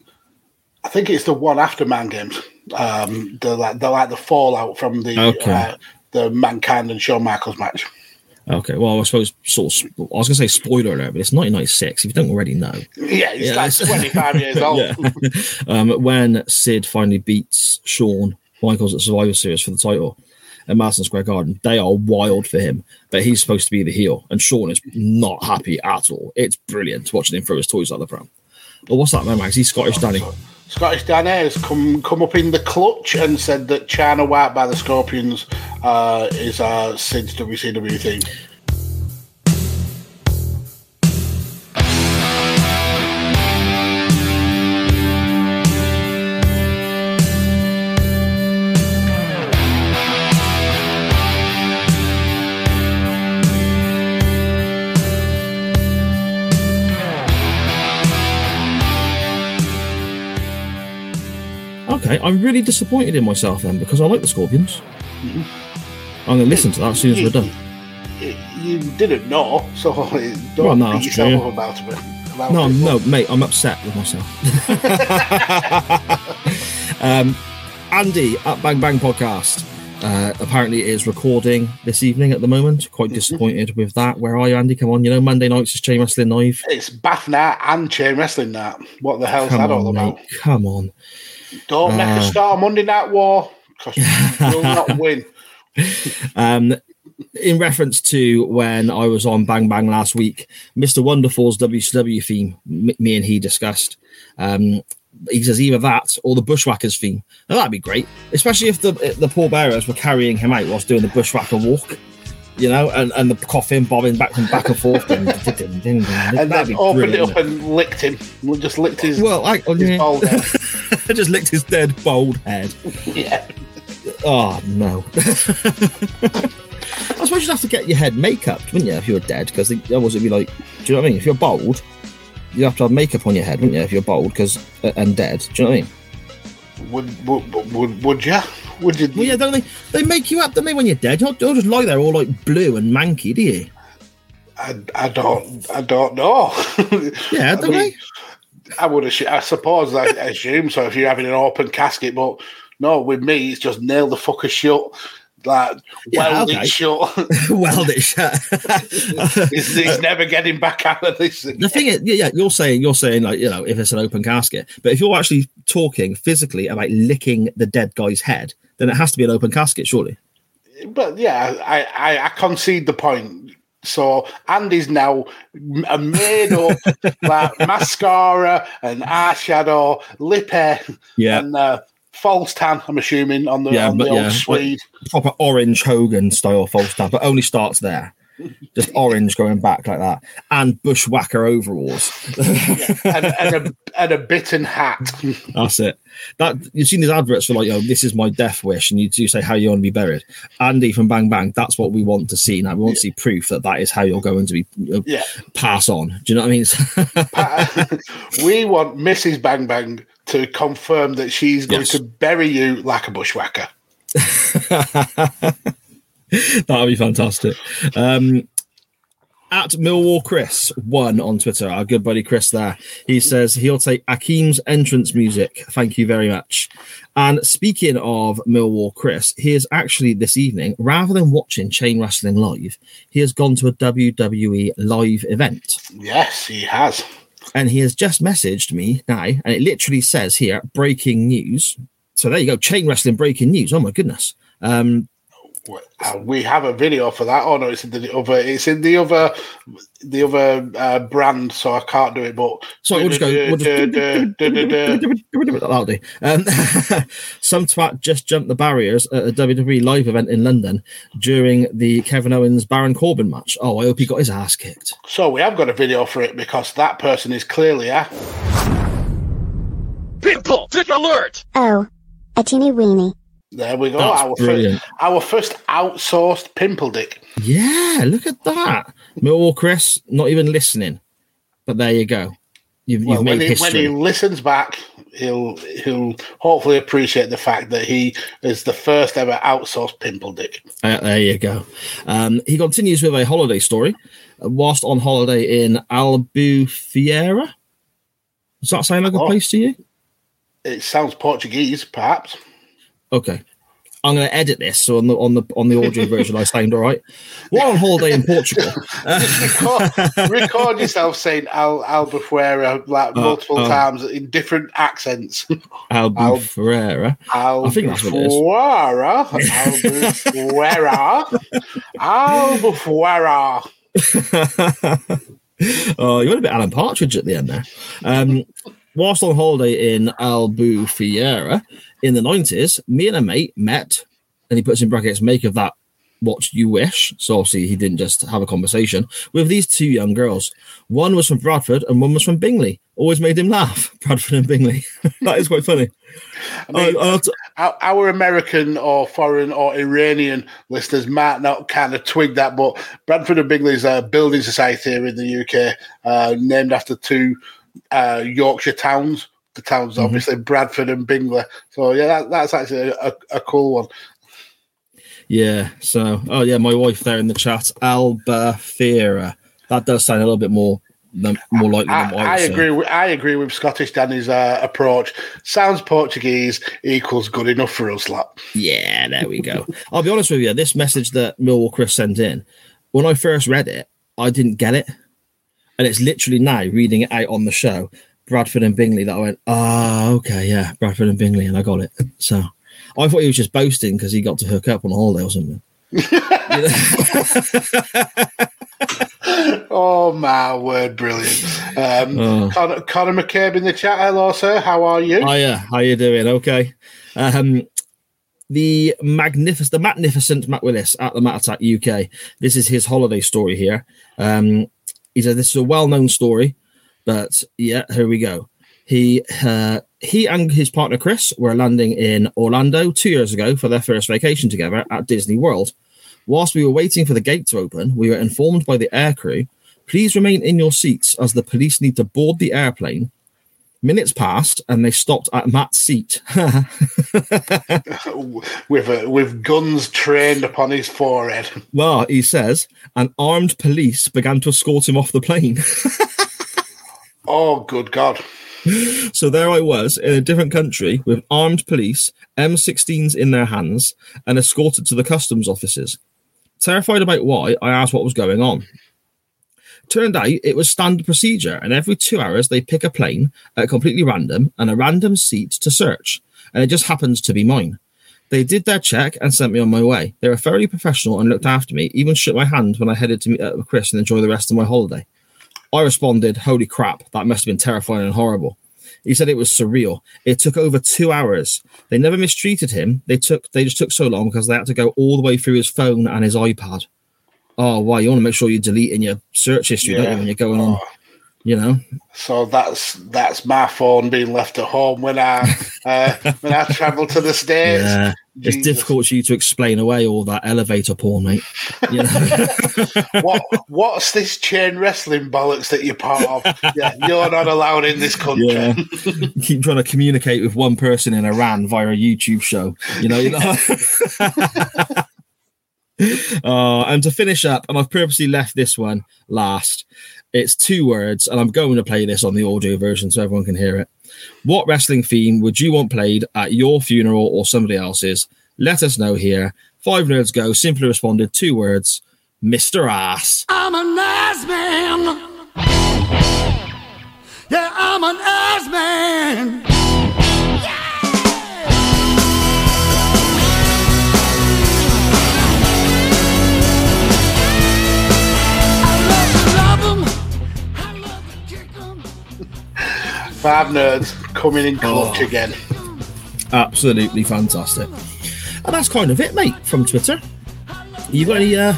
I think it's the one after Mind Games. Um, the like the like the fallout from the Okay. uh, the Mankind and Shawn Michaels match. Okay. Well, I suppose sort of. I was going to say spoiler alert, but it's 1996. If you don't already know, Yeah, it's Yeah, like twenty five years old. yeah. um, when Sid finally beats Shawn Michaels at Survivor Series for the title at Madison Square Garden, they are wild for him, but he's supposed to be the heel, and Shawn is not happy at all. It's brilliant watching him throw his toys out the pram. Well, what's that, man, Max? He's Scottish, Danny. Scottish Dan has come come up in the clutch and said that China White by the Scorpions uh, is uh, Sid's WCW theme. Mate, I'm really disappointed in myself then because I like the Scorpions. I'm going to listen to that as soon as we're done. You didn't know, so don't Well, no, beat yourself true. up about it. About No, it. no, mate, I'm upset with myself. um, Andy at Bang Bang Podcast uh, apparently is recording this evening at the moment. Quite Mm-hmm. disappointed with that. Where are you, Andy? Come on, you know Monday nights is Chain Wrestling Live. It's Bath Night and Chain Wrestling Night. What the hell's Come that all on, about? mate. Come on. Don't make Uh. a start Monday Night War because you will not win. Um, in reference to when I was on Bang Bang last week, Mr. Wonderful's WCW theme, me and he discussed. Um, he says either that or the Bushwhackers theme. Now that'd be great, especially if the the pallbearers were carrying him out whilst doing the Bushwhacker walk. You know, and, and the coffin bobbing back and back and forth. and then opened it up and licked him. Just licked his, Well, I, his yeah. bald head. Just licked his dead bald head. Yeah. Oh no. I suppose you'd have to get your head makeup, wouldn't you, if you were dead? Because otherwise it'd be like, do you know what I mean? If you're bald, you'd have to have makeup on your head, wouldn't you, if you're bald because uh, and dead? Do you know what I mean? Would, would, would, would you? Would you? Well, yeah, don't they? They make you up, don't they, when you're dead? You don't, don't just lie there all like blue and manky, do you? I, I don't. I don't know. Yeah, I don't mean, they? I would. assu- I suppose. I assume so. If you're having an open casket, but no, with me, it's just nail the fucker shut, like Yeah, weld okay. it shut. Weld it shut. he's, he's never getting back out of this. The thing is, yeah, yeah, you're saying you're saying like you know if it's an open casket, but if you're actually talking physically about licking the dead guy's head, then it has to be an open casket, surely. But yeah, I, I, I concede the point. So Andy's now a made up like mascara and eyeshadow, lip hair, Yeah. and uh, false tan. I'm assuming on the Yeah, on the old yeah, Swede. proper orange Hogan style false tan, but only starts there. Just orange going back like that, and bushwhacker overalls. and, and a and a bitten hat. That's it. That you've seen these adverts for like, oh, this is my death wish, and you do say how you want to be buried. Andy from Bang Bang, that's what we want to see. Now we want to see proof that that is how you're going to be uh, Yeah. pass on. Do you know what I mean? we want Mrs. Bang Bang to confirm that she's going Yes. to bury you like a bushwhacker. That'd be fantastic. Um, at Millwall Chris one on Twitter, our good buddy Chris there. He says he'll take Akeem's entrance music. Thank you very much. And speaking of Millwall Chris, he is actually this evening, rather than watching Chain Wrestling live, he has gone to a WWE live event. Yes, he has. And he has just messaged me now, and it literally says here breaking news. So there you go, Chain Wrestling breaking news. Oh my goodness. Um, Uh, we have a video for that. Oh no, it's in the other. It's in the other, the other uh, brand. So I can't do it. But So we'll just go. We'll just, do. Um, some twat just jumped the barriers at a WWE live event in London during the Kevin Owens Baron Corbin match. Oh, I hope he got his ass kicked. So we have got a video for it because that person is clearly a. People, tick alert! Oh, a teeny weeny. There we go. That's our brilliant. first, our first outsourced pimple dick. Yeah, look at that. Millwall Chris, not even listening. But there you go. You've, Well, you've when made he, when he listens back, he'll he'll hopefully appreciate the fact that he is the first ever outsourced pimple dick. Uh, there you go. Um, he continues with a holiday story. Uh, Whilst on holiday in Albufeira. Does that sound like a Oh. place to you? It sounds Portuguese, perhaps. Okay. I'm going to edit this so on the on the on the audio version I sound all right. While on holiday in Portugal, record, record yourself saying Al Albufeira like multiple oh. times in different accents. Albufeira. I think that's what it is. Albufeira, Albufeira, Albufeira. oh, you went a bit Alan Partridge at the end there. Um, whilst on holiday in Albufeira in the 90s, me and a mate met, and he puts in brackets, make of that what you wish. So obviously he didn't just have a conversation with these two young girls. One was from Bradford and one was from Bingley. Always made him laugh, Bradford and Bingley. that is quite funny. I- I'll t- Our, our American or foreign or Iranian listeners might not kind of twig that, but Bradford and Bingley is a building society here in the UK, uh, named after two uh, Yorkshire towns the towns, Mhm. obviously Bradford and Bingley. So yeah, that, that's actually a, a cool one. Yeah. So, oh yeah, my wife there in the chat, Albufeira. That does sound a little bit more than, more likely than I, what I, I agree. With, I agree with Scottish Danny's uh, approach. Sounds Portuguese equals good enough for us, lot. Yeah, there we go. I'll be honest with you. This message that Millwall Chris sent in, when I first read it, I didn't get it, and it's literally now reading it out on the show, Bradford and Bingley. That I went, oh, okay, yeah, Bradford and Bingley, and I got it. So I thought he was just boasting because he got to hook up on a holiday or something. Oh my word, brilliant! Um, Oh. Conor, Conor McCabe in the chat. Hello, sir. How are you? Hiya, how you doing? Okay. Um, the magnificent, the magnificent Matt Willis at the Matt Attack UK. This is his holiday story here. Um, he said this is a well-known story, but yeah, here we go. He uh, he and his partner Chris were landing in Orlando two years ago for their first vacation together at Disney World. Whilst we were waiting for the gate to open, we were informed by the air crew, "Please remain in your seats as the police need to board the airplane." Minutes passed and they stopped at Matt's seat. with uh, with guns trained upon his forehead. well, he says, and armed police began to escort him off the plane. Oh, good God! so there I was in a different country with armed police, M16s in their hands, and escorted to the customs offices. Terrified about why, I asked what was going on. Turned out it was standard procedure, and every two hours they pick a plane at completely random and a random seat to search, and it just happens to be mine. They did their check and sent me on my way. They were thoroughly professional and looked after me, even shook my hand when I headed to meet up with Chris and enjoy the rest of my holiday. I responded, Holy crap, that must have been terrifying and horrible. He said it was surreal. It took over two hours. They never mistreated him. They took they just took so long because they had to go all the way through his phone and his iPad. Oh, why? You want to make sure you delete in your search history, don't you, when you're going on, you know? So that's that's my phone being left at home when I uh, when I travel to the states. Yeah. It's difficult for you to explain away all that elevator porn, mate. You know? what what's this chain wrestling bollocks that you're part of? Yeah, you're not allowed in this country. Yeah. Keep trying to communicate with one person in Iran via a YouTube show. You know, you know. uh, and to finish up, and I've purposely left this one last. It's two words, and I'm going to play this on the audio version so everyone can hear it. What wrestling theme would you want played at your funeral or somebody else's? Let us know here. Five nerds go. Simply responded two words. Mr. Ass. I'm an ass man. Yeah, I'm an ass man. Five nerds coming in clutch Oh. again. Absolutely fantastic. And that's kind of it, mate, from Twitter. You got any uh,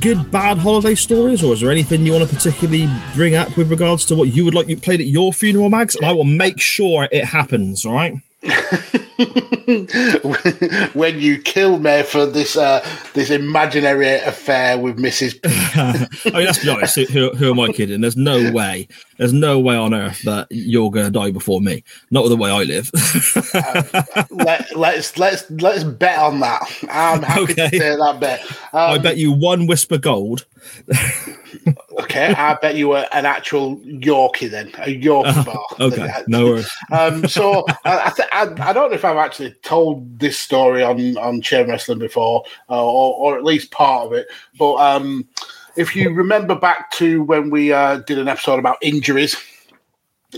good, bad holiday stories, or is there anything you want to particularly bring up with regards to what you would like you played at your funeral, Mags? And I will make sure it happens, all right? when you kill me for this uh, this imaginary affair with Mrs. P. I mean, let's be honest. Who, who am I kidding? There's no way. There's no way on earth that you're to die before me. Not with the way I live. Let, let's let's let's bet on that. I'm happy Okay. to take that bet. I Um, bet you one Wispa Gold. Okay, I bet you were an actual Yorkie then, a Yorkie bar. Okay, no worries. Um, so I, I, th- I, I don't know if I've actually told this story on on chain wrestling before, uh, or, or at least part of it. But um, if you remember back to when we uh, did an episode about injuries,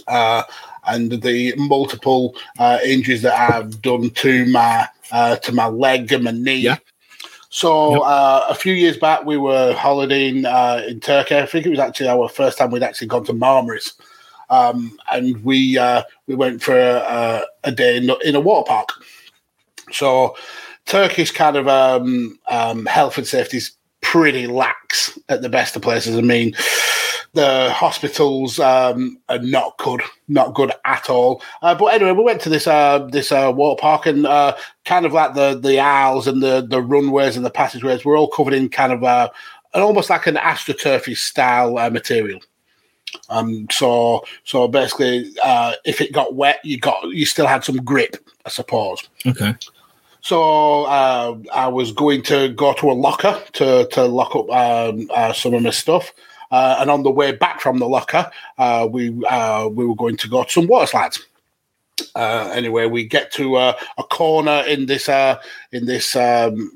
uh, and the multiple uh, injuries that I've done to my uh, to my leg and my knee. Yeah. So Yep. uh, a few years back, we were holidaying uh, in Turkey. I think it was actually our first time we'd actually gone to Marmaris, um, and we uh, we went for a, a day in, in a water park. So Turkish kind of um, um, health and safety is pretty lax at the best of places. I mean, the hospitals um, are not good, not good at all. Uh, but anyway, we went to this uh, this uh, water park, and uh, kind of like the the aisles and the the runways and the passageways were all covered in kind of uh, an almost like an astroturfy style uh, material. Um, so so basically, uh, if it got wet, you got you still had some grip, I suppose. Okay. So uh, I was going to go to a locker to to lock up um, uh, some of my stuff. Uh, and on the way back from the locker, uh, we uh, we were going to go to some water slides. Uh, anyway, we get to a corner in this in this um,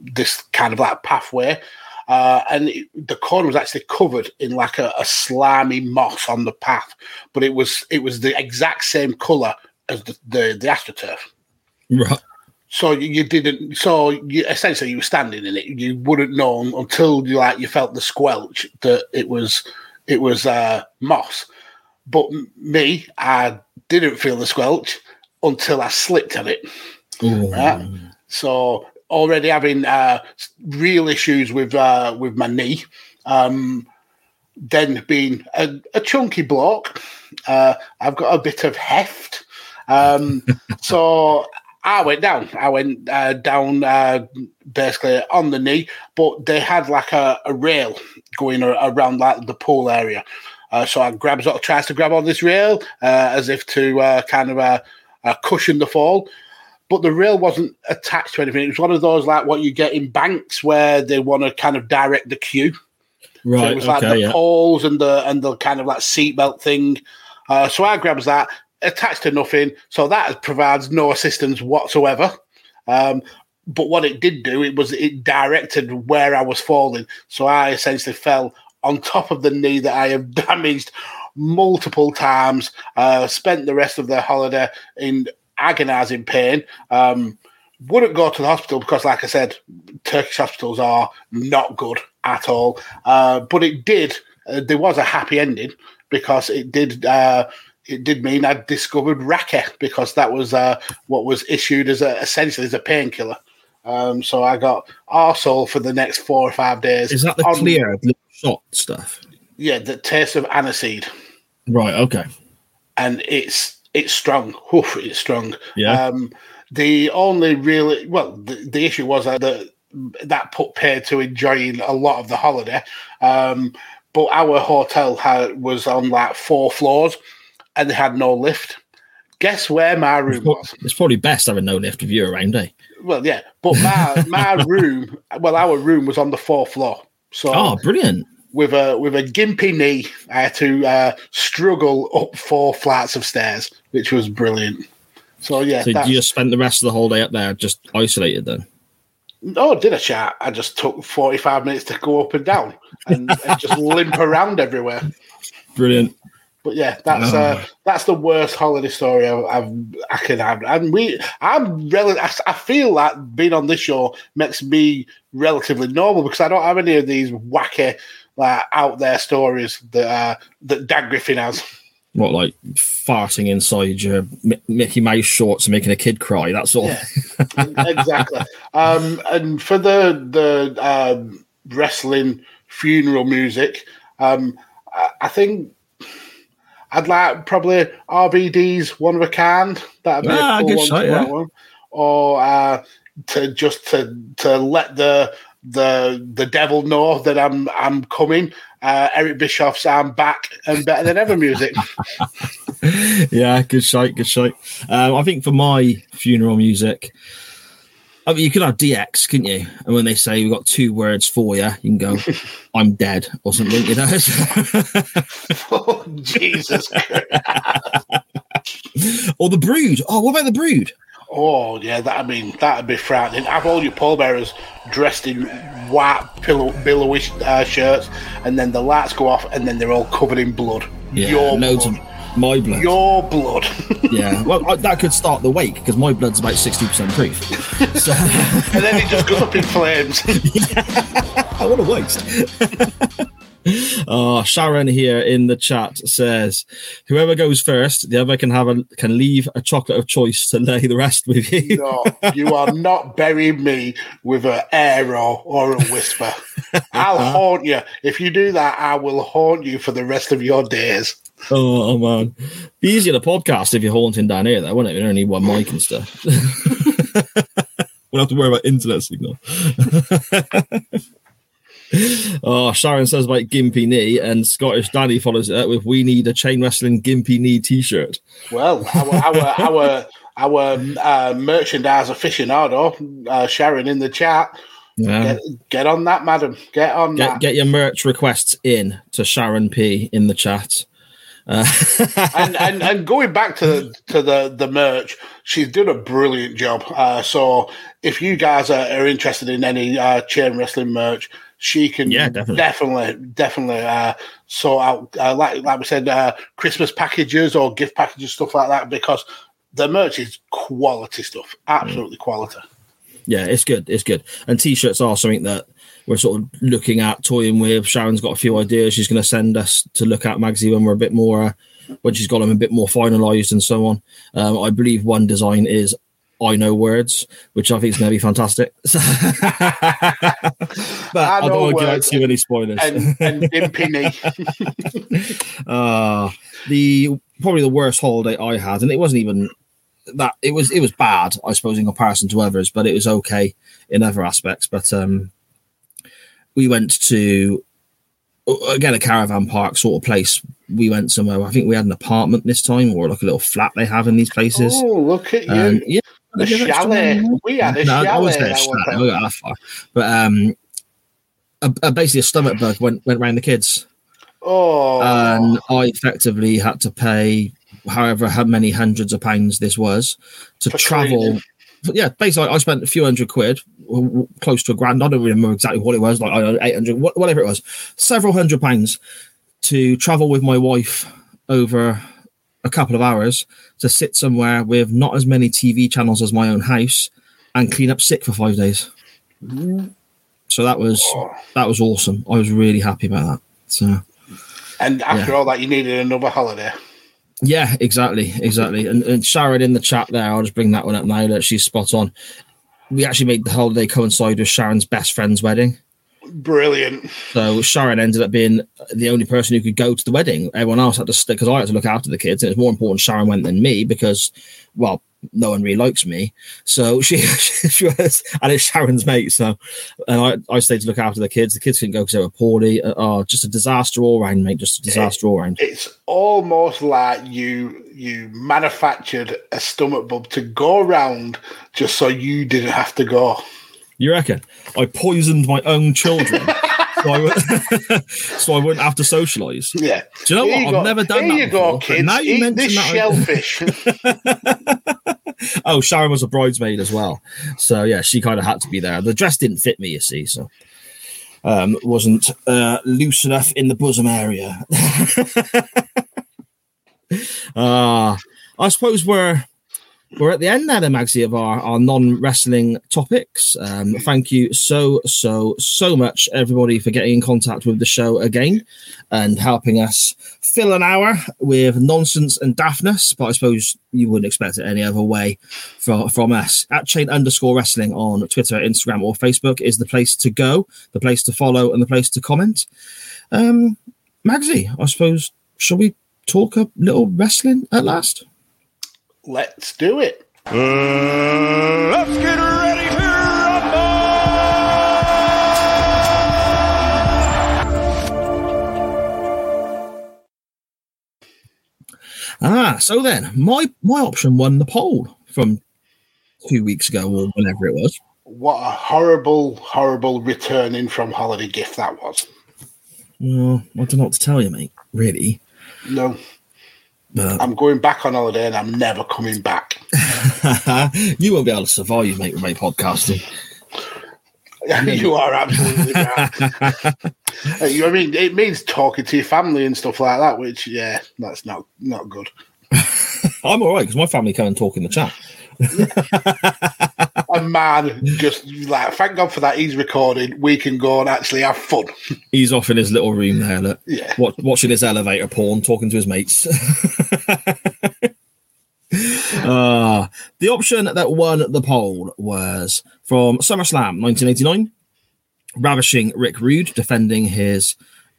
this kind of like pathway, uh, and it, the corner was actually covered in like a, a slimy moss on the path, but it was it was the exact same color as the the, the astroturf. Right. So you, didn't. So you, essentially, you were standing in it. You wouldn't know until you like you felt the squelch that it was it was uh, moss. But me, I didn't feel the squelch until I slipped on it. Right? So already having uh, real issues with uh, with my knee. Um, then being a, a chunky bloke, uh, I've got a bit of heft. Um, so I went down. I went uh, down uh, basically on the knee, but they had like a, a rail going around like the pool area. Uh, so I grabs tries to grab on this rail uh, as if to uh, kind of uh, cushion the fall. But the rail wasn't attached to anything. It was one of those like what you get in banks where they want to kind of direct the queue. So Right. it was like the Yeah. poles and the and the kind of like seatbelt thing. Uh, so I grabs that, attached to nothing. So that provides no assistance whatsoever. Um, but what it did do, it was it directed where I was falling. So I essentially fell on top of the knee that I have damaged multiple times. Uh, spent the rest of the holiday in agonizing pain. Um, wouldn't go to the hospital because, like I said, Turkish hospitals are not good at all. Uh, but it did. Uh, there was a happy ending because it did. It did mean I discovered Raki because that was uh, what was issued as a, essentially as a painkiller. Um, so I got arsehole for the next four or five days. Is that the on- clear shot stuff? Yeah, the taste of aniseed, Right. Okay. and it's it's strong. Oof, it's strong. Yeah. Um, the only really well, the, the issue was that the, that put paid to enjoying a lot of the holiday. Um, but our hotel had was on like four floors, and they had no lift. Guess where my room was? It's probably best having no lift if you're around, eh? Well, yeah, but my my room, well, our room was on the fourth floor. So Oh, brilliant. with a with a gimpy knee, I had to uh, struggle up four flights of stairs, which was brilliant. So yeah, So you just spent the rest of the whole day up there just isolated then? oh, did a chat. I just took forty five minutes to go up and down and, and just limp around everywhere. Brilliant. But yeah, that's uh, that's the worst holiday story I've, I've I can have. And we, I'm really, I, I feel like being on this show makes me relatively normal because I don't have any of these wacky, like out there stories that uh, that Dan Griffin has. What, like farting inside your Mickey Mouse shorts and making a kid cry? That's all. of. exactly. Um, and for the the um, wrestling funeral music, um, I, I think I'd like probably RVD's "One of a Kind." That'd be Ah, a cool good one shot, yeah. that one. Or uh, to just to to let the the the devil know that I'm I'm coming. Uh, Eric Bischoff's "I'm back and better than ever" music. yeah, good shite, good shite. Um, I think for my funeral music, I mean, you could have DX, couldn't you? And when they say we've got two words for you, you can go, "I'm dead" or something, you know. oh Jesus! or the Brood. Oh, what about the Brood? Oh yeah, that I mean that'd be frightening. Have all your pallbearers dressed in white pillow, billowy uh, shirts, and then the lights go off, and then they're all covered in blood. Yeah, your loads blood. of my blood. Your blood. yeah, well, I, that could start the wake because my blood's about sixty percent proof. So, and then it just goes up in flames. oh, what a waste. Oh, Sharon here in the chat says, "Whoever goes first, the other can have a can leave a chocolate of choice to lay the rest with you." no, you are not burying me with an Aero or a Wispa. I'll haunt you. If you do that, I will haunt you for the rest of your days. Oh, oh, man, be easier to podcast if you're haunting down here, though, wouldn't it? We only need one mic and stuff. we'll have to worry about internet signal. Oh, Sharon says about Gimpy knee, and Scottish Danny follows it up with "We need a chain wrestling Gimpy knee T-shirt." Well, our our our, our uh, merchandise aficionado, uh, Sharon in the chat. Yeah. Get, get on that, madam. Get on Get that. get your merch requests in to Sharon P in the chat. Uh, and, and and going back to to the the merch, she's done a brilliant job. Uh, so if you guys are, are interested in any uh, chain wrestling merch, she can Yeah, definitely. definitely definitely uh, sort out uh, like like we said, uh, Christmas packages or gift packages stuff like that because the merch is quality stuff, absolutely quality. yeah, it's good. It's good. And t-shirts are something that we're sort of looking at, toying with. Sharon's got a few ideas. She's going to send us to look at Magsy when we're a bit more, uh, when she's got them a bit more finalised and so on. Um, I believe one design is I know words, which I think is going to be fantastic. but I, I don't want to give out too many spoilers. And and Impini. uh the probably the worst holiday I had, and it wasn't even that it was it was bad, I suppose, in comparison to others, but it was okay in other aspects. But um we went to again a caravan park sort of place. We went somewhere. I think we had an apartment this time, or like a little flat they have in these places. oh, look at you! And yeah, the chalet. We had a no, I was there. I got that far. But um, a, a, basically a stomach bug went went around the kids, Oh, and I effectively had to pay however how many hundreds of pounds this was to For travel. cleaning. Yeah, basically, I spent a few hundred quid, close to a grand. I don't remember exactly what it was, like I don't know, eight hundred, whatever it was, several hundred pounds to travel with my wife over a couple of hours to sit somewhere with not as many TV channels as my own house and clean up sick for five days. So that was that was awesome. I was really happy about that. So and after yeah. all that, you needed another holiday. yeah, exactly, exactly. And, and Sharon in the chat there, I'll just bring that one up now that she's spot on. We actually made the holiday coincide with Sharon's best friend's wedding. Brilliant. So Sharon ended up being the only person who could go to the wedding. Everyone else had to stick because I had to look after the kids, and it's more important Sharon went than me because, well, no one really likes me. So she, she was, and it's Sharon's mate. So, and I, I stayed to look after the kids. The kids couldn't go because they were poorly. Uh, Oh, just a disaster all round, mate. Just a disaster all round. It's almost like you you manufactured a stomach bug to go around just so you didn't have to go. You reckon? I poisoned my own children. so, I would, so I wouldn't have to socialise. Yeah. Do you know Here what? you I've go. never done Here that you before, go, kids. now you mention this that, shellfish. Oh, Sharon was a bridesmaid as well. So yeah, she kind of had to be there. The dress didn't fit me, you see, so um wasn't uh loose enough in the bosom area. uh I suppose we're we're at the end now, then, Magsy, of our, our non wrestling topics. Um, thank you so, so, so much, everybody, for getting in contact with the show again and helping us fill an hour with nonsense and daftness. But I suppose you wouldn't expect it any other way from, from us. At chain underscore wrestling on Twitter, Instagram, or Facebook is the place to go, the place to follow, and the place to comment. Um, Magsy, I suppose, shall we talk a little wrestling at last? Let's do it. let's get ready to Ah, so then my my option won the poll from two weeks ago or whenever it was. What a horrible, horrible returning from holiday gift that was. Well, I don't know what to tell you, mate. Really, No, but I'm going back on holiday and I'm never coming back. you won't be able to survive, mate, with my podcasting. you are absolutely right. You know I mean? It means talking to your family and stuff like that, which yeah, that's not not good. I'm all right because my family come and talk in the chat. A man just like thank God for that. He's recording. We can go and actually have fun. He's off in his little room there, look, Yeah. wa- watching his elevator porn, talking to his mates. uh, the option that won the poll was from SummerSlam 1989, ravishing Rick Rude defending his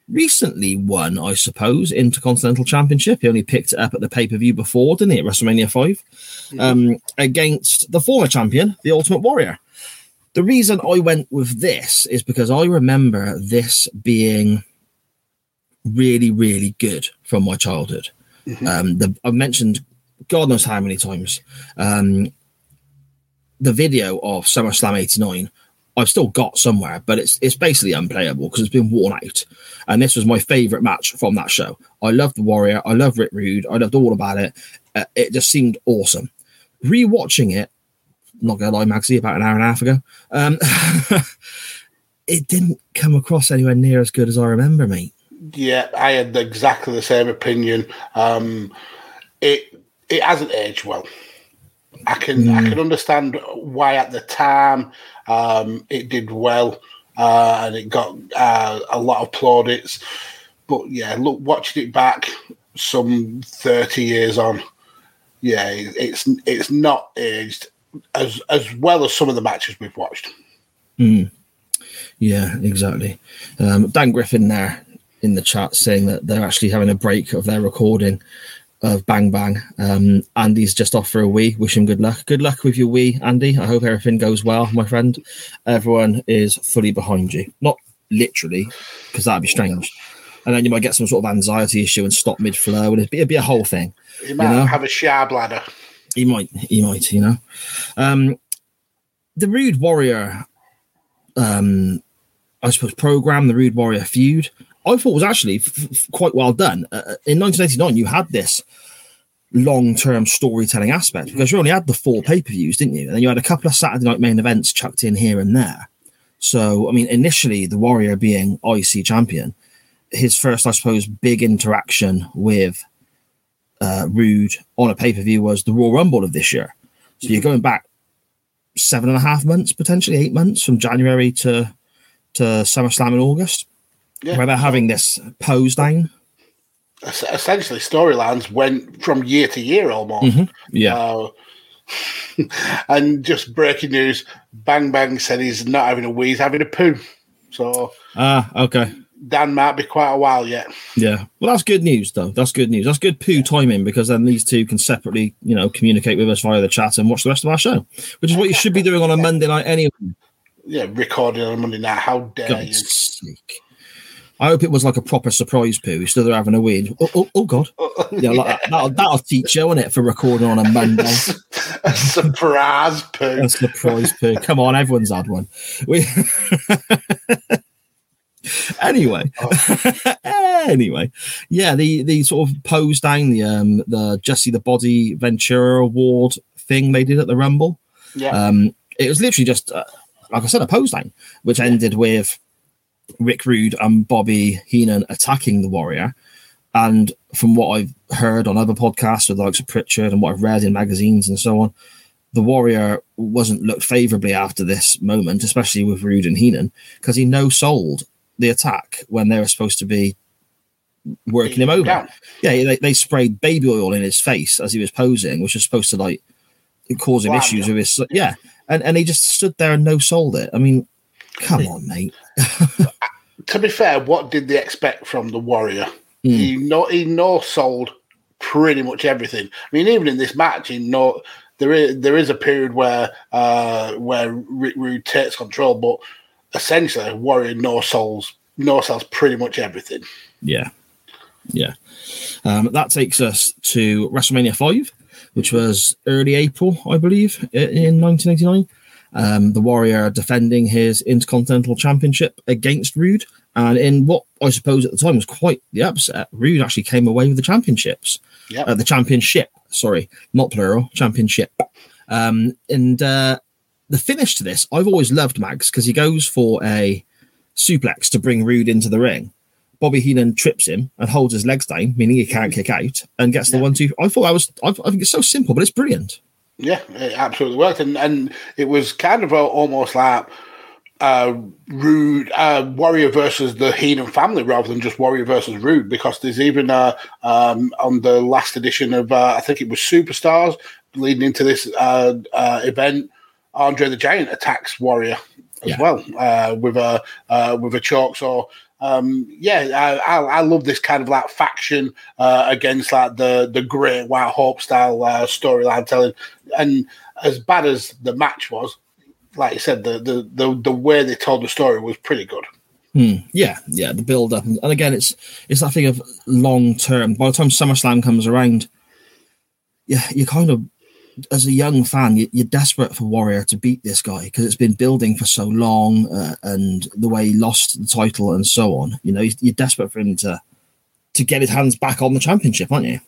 recently won, I suppose, Intercontinental Championship. He only picked it up at the pay per view before, didn't he, at WrestleMania 5, um, against the former champion, the Ultimate Warrior. The reason I went with this is because I remember this being really, really good from my childhood. Um, the, I've mentioned God knows how many times um, the video of SummerSlam '89. I've still got somewhere, but it's it's basically unplayable because it's been worn out. And this was my favorite match from that show. I loved the Warrior. I loved Rick Rude. I loved all about it. Uh, it just seemed awesome. Rewatching it, not gonna lie, Magsy, about an hour and a half ago, um, it didn't come across anywhere near as good as I remember, mate. Yeah, I had exactly the same opinion. Um, it it hasn't aged well. I can I can understand why at the time um, it did well uh, and it got uh, a lot of plaudits. But yeah, look, watching it back some thirty years on, yeah, it's it's not aged as as well as some of the matches we've watched. Yeah, exactly. Um, Dan Griffin there in the chat saying that they're actually having a break of their recording of Bang Bang. Um, Andy's just off for a wee. Wish him good luck. Good luck with your wee, Andy. I hope everything goes well, my friend. Everyone is fully behind you. Not literally, because that'd be strange. And then you might get some sort of anxiety issue and stop mid flow, and it'd be, it'd be a whole thing. You might know? have a shower bladder. He might, he might, you know. Um, the Rude Warrior, um, I suppose, program, the Rude Warrior feud, I thought was actually f- f- quite well done. Uh, in 1989, you had this long term storytelling aspect because you only had the four pay per views, didn't you? And then you had a couple of Saturday night main events chucked in here and there. So, I mean, initially, the Warrior being IC champion, his first, I suppose, big interaction with uh, Rude on a pay per view was the Royal Rumble of this year. So you're going back seven and a half months, potentially eight months from January to to SummerSlam in August, Yeah. where they're having this pose down. Es- Essentially, storylines went from year to year almost. Yeah, Uh, and just breaking news: Bang Bang said he's not having a wee, he's having a poo. So ah, okay, Dan might be quite a while yet. yeah. Well, that's good news, though. That's good news. That's good poo timing because then these two can separately, you know, communicate with us via the chat and watch the rest of our show, which is what you should be doing on a Monday night anyway. Yeah, recording on a Monday night. How dare you? Sake. I hope it was like a proper surprise poo. Still there having a win. Oh, oh, oh God. Yeah, like that, that'll, that'll teach you, on it for recording on a Monday. a surprise poo. A surprise poo. Come on, everyone's had one. We anyway, anyway, yeah, the the sort of pose down the um the Jesse the Body Ventura Award thing they did at the Rumble. Yeah, Um, it was literally just, uh, like I said, a pose down, which ended with Rick Rude and Bobby Heenan attacking the Warrior. And from what I've heard on other podcasts with the likes of Prichard and what I've read in magazines and so on, the Warrior wasn't looked favorably after this moment, especially with Rude and Heenan, because he no sold the attack when they were supposed to be working him over. Down. Yeah, they, they sprayed baby oil in his face as he was posing, which was supposed to like cause him Wow. issues with his yeah. And and he just stood there and no sold it. I mean, come on, mate. To be fair, what did they expect from the Warrior? Hmm. He no he no sold pretty much everything. I mean, even in this match, he no there is there is a period where uh where Rick Rude takes control, but essentially Warrior no souls no sells pretty much everything. Yeah. Yeah. Um, that takes us to WrestleMania 5, which was early April, I believe, in 1989. Um, the Warrior defending his Intercontinental Championship against Rude. And in what I suppose at the time was quite the upset, Rude actually came away with the championships. Yep. Uh, the championship, sorry, not plural, championship. Um, and uh, the finish to this, I've always loved Mags because he goes for a suplex to bring Rude into the ring. Bobby Heenan trips him and holds his legs down, meaning he can't kick out, and gets the one two. I thought that was, I, I think it's so simple, but it's brilliant. Yeah, it absolutely worked, and and it was kind of a, almost like uh, Rude uh, Warrior versus the Heenan family rather than just Warrior versus Rude, because there's even uh, um, on the last edition of uh, I think it was Superstars leading into this uh, uh, event, Andre the Giant attacks Warrior as Yeah. well uh, with a uh, with a choke. So um, yeah, I, I, I love this kind of like faction uh, against like the the Great White Hope style uh, storyline telling. And as bad as the match was, like I said, the the the, the way they told the story was pretty good. Hmm. Yeah, yeah, the build up, and, and again, it's it's that thing of long term. By the time SummerSlam comes around, yeah, you kind of, as a young fan, you, you're desperate for Warrior to beat this guy because it's been building for so long, uh, and the way he lost the title and so on. You know, you're desperate for him to to get his hands back on the championship, aren't you?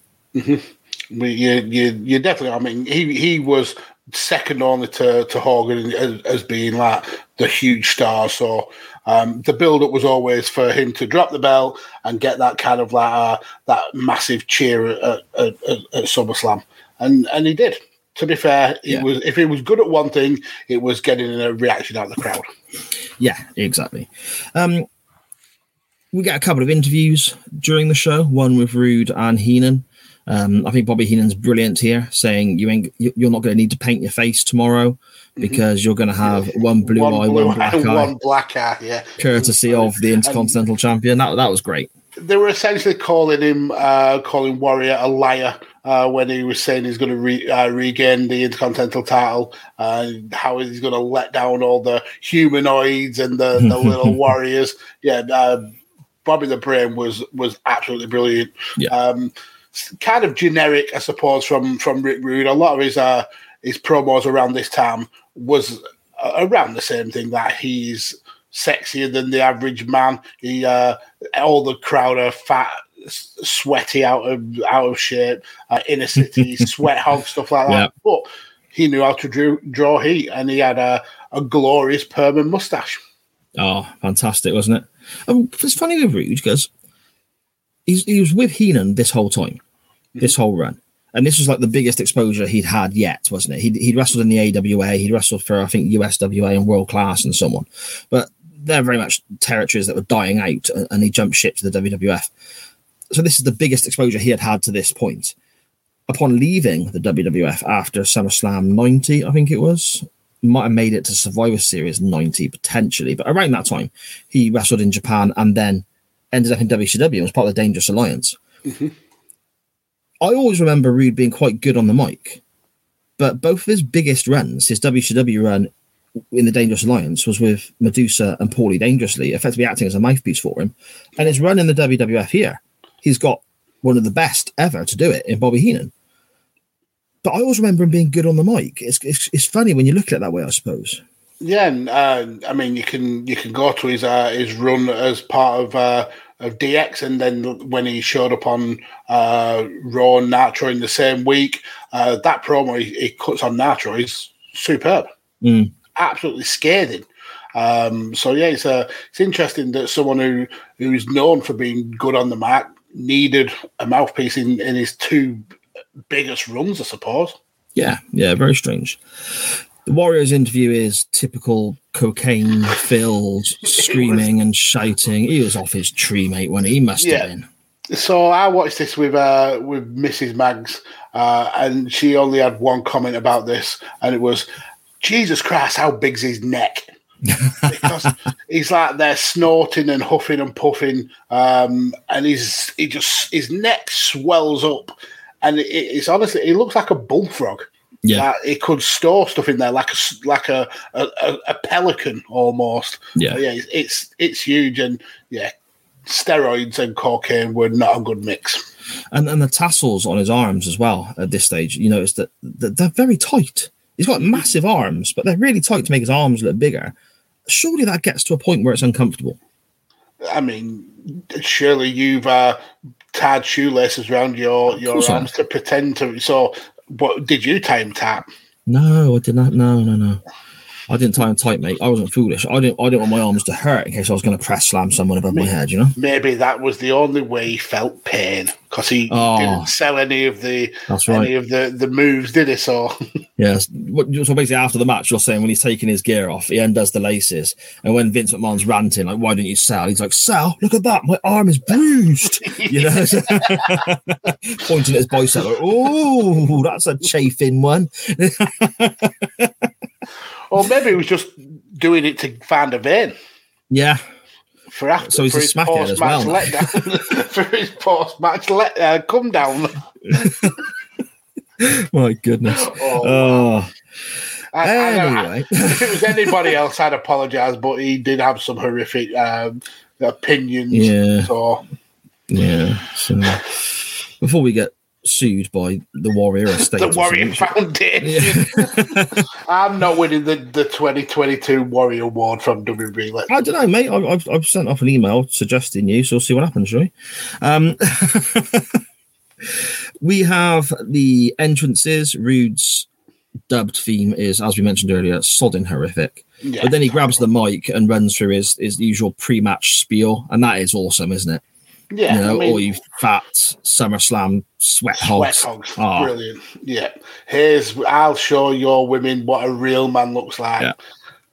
We, you, you, you definitely. I mean, he he was second only to to Hogan as, as being like the huge star. So um, the build up was always for him to drop the belt and get that kind of like uh, that massive cheer at, at, at, at SummerSlam, and and he did. To be fair, it Yeah. was if it was good at one thing, it was getting a reaction out of the crowd. Yeah, exactly. Um, we get a couple of interviews during the show, one with Rude and Heenan. Um, I think Bobby Heenan's brilliant here, saying you ain't you- you're not going to need to paint your face tomorrow because you're going to have one blue eye, blue one black eye, one black eye. Yeah, courtesy of the Intercontinental Champion. That that was great. they were essentially calling him, uh, calling Warrior a liar uh, when he was saying he's going to re- uh, regain the Intercontinental title, uh, how he's going to let down all the humanoids and the, the little warriors. Yeah, uh, Bobby the Brain was was absolutely brilliant. Yeah. Um, kind of generic, I suppose, from from Rick Rude. A lot of his uh, his promos around this time was uh, around the same thing that he's sexier than the average man. He uh, all the crowd are fat, sweaty, out of out of shape, uh, inner city sweat hog stuff like that. Yeah. But he knew how to draw, draw heat, and he had a, a glorious perm and mustache. Oh, fantastic, wasn't it? Um, it's funny with Rude because he was with Heenan this whole time, this whole run. And this was like the biggest exposure he'd had yet, wasn't it? He'd, he'd wrestled in the AWA, he'd wrestled for, I think, USWA and World Class and so on. But they're very much territories that were dying out, and, and he jumped ship to the WWF. So this is the biggest exposure he had had to this point. Upon leaving the WWF after SummerSlam 90, I think it was, might have made it to Survivor Series 90 potentially, but around that time, he wrestled in Japan and then ended up in WCW and was part of the Dangerous Alliance. Mm-hmm. I always remember Rude being quite good on the mic, but both of his biggest runs, his WCW run in the Dangerous Alliance, was with Medusa and Paulie Dangerously, effectively acting as a mouthpiece for him. And his run in the WWF here, he's got one of the best ever to do it in Bobby Heenan. But I always remember him being good on the mic. It's, it's, it's funny when you look at it that way, I suppose. Yeah, and, uh, I mean, you can you can go to his uh, his run as part of uh, of DX, and then when he showed up on uh, Raw and Nitro in the same week, uh, that promo he, he cuts on Nitro is superb, Mm. absolutely scathing. Um, so yeah, it's uh, it's interesting that someone who who's known for being good on the mic needed a mouthpiece in, in his two biggest runs, I suppose. Yeah, yeah, very strange. The Warriors interview is typical cocaine filled, screaming and shouting. He was off his tree, mate, when he must Yeah. have been. So I watched this with uh, with Mrs. Mags, uh, and she only had one comment about this, and it was, "Jesus Christ, how big's his neck?" Because he's like there snorting and huffing and puffing, um, and he's he just his neck swells up, and it, it's honestly he looks like a bullfrog. Yeah. Like, it could store stuff in there like a like a a, a, pelican almost. Yeah. But yeah, it's, it's it's huge, and yeah, steroids and cocaine were not a good mix. And and the tassels on his arms as well at this stage, you notice that, that they're very tight. He's got massive arms, but they're really tight to make his arms look bigger. Surely that gets to a point where it's uncomfortable. I mean, surely you've uh, tied shoelaces around your your arms to pretend to. So, what did you time tap? No, I did not. No, no, no. I didn't tie him tight, mate. I wasn't foolish. I didn't. I didn't want my arms to hurt in case I was going to press slam someone above my head. You know. Maybe that was the only way he felt pain because he Oh. didn't sell any of the That's right. any of the the moves, did he? So Yes. So basically, after the match, you're saying when he's taking his gear off, he undoes the laces, and when Vince McMahon's ranting, like, "Why don't you sell?" He's like, "Sell? Look at that, my arm is bruised." You know, pointing at his bicep. Like, oh, that's a chafing one. Or maybe he was just doing it to find a vein. Yeah. For after, So he's for a his smackhead as well. letdown, for his post-match let uh, come down. My goodness. Oh, Oh. I- I know- if it was anybody else, I'd apologise, but he did have some horrific um, opinions. Yeah. So Yeah. So before we get sued by the Warrior Estate, the Warrior something, Foundation. I'm not winning the, the 2022 Warrior Award from WWE. Let- I don't know, mate. I, I've, I've sent off an email suggesting you, so we'll see what happens, shall we? Um, we have the entrances. Rude's dubbed theme is, as we mentioned earlier, sodding horrific. Yeah. But then he grabs the mic and runs through his, his usual pre-match spiel, and that is awesome, isn't it? Yeah, you know, I mean- all you fat SummerSlam sweat Sweat hogs. hogs, Oh, brilliant. Yeah, here's I'll show your women what a real man looks like. Yeah.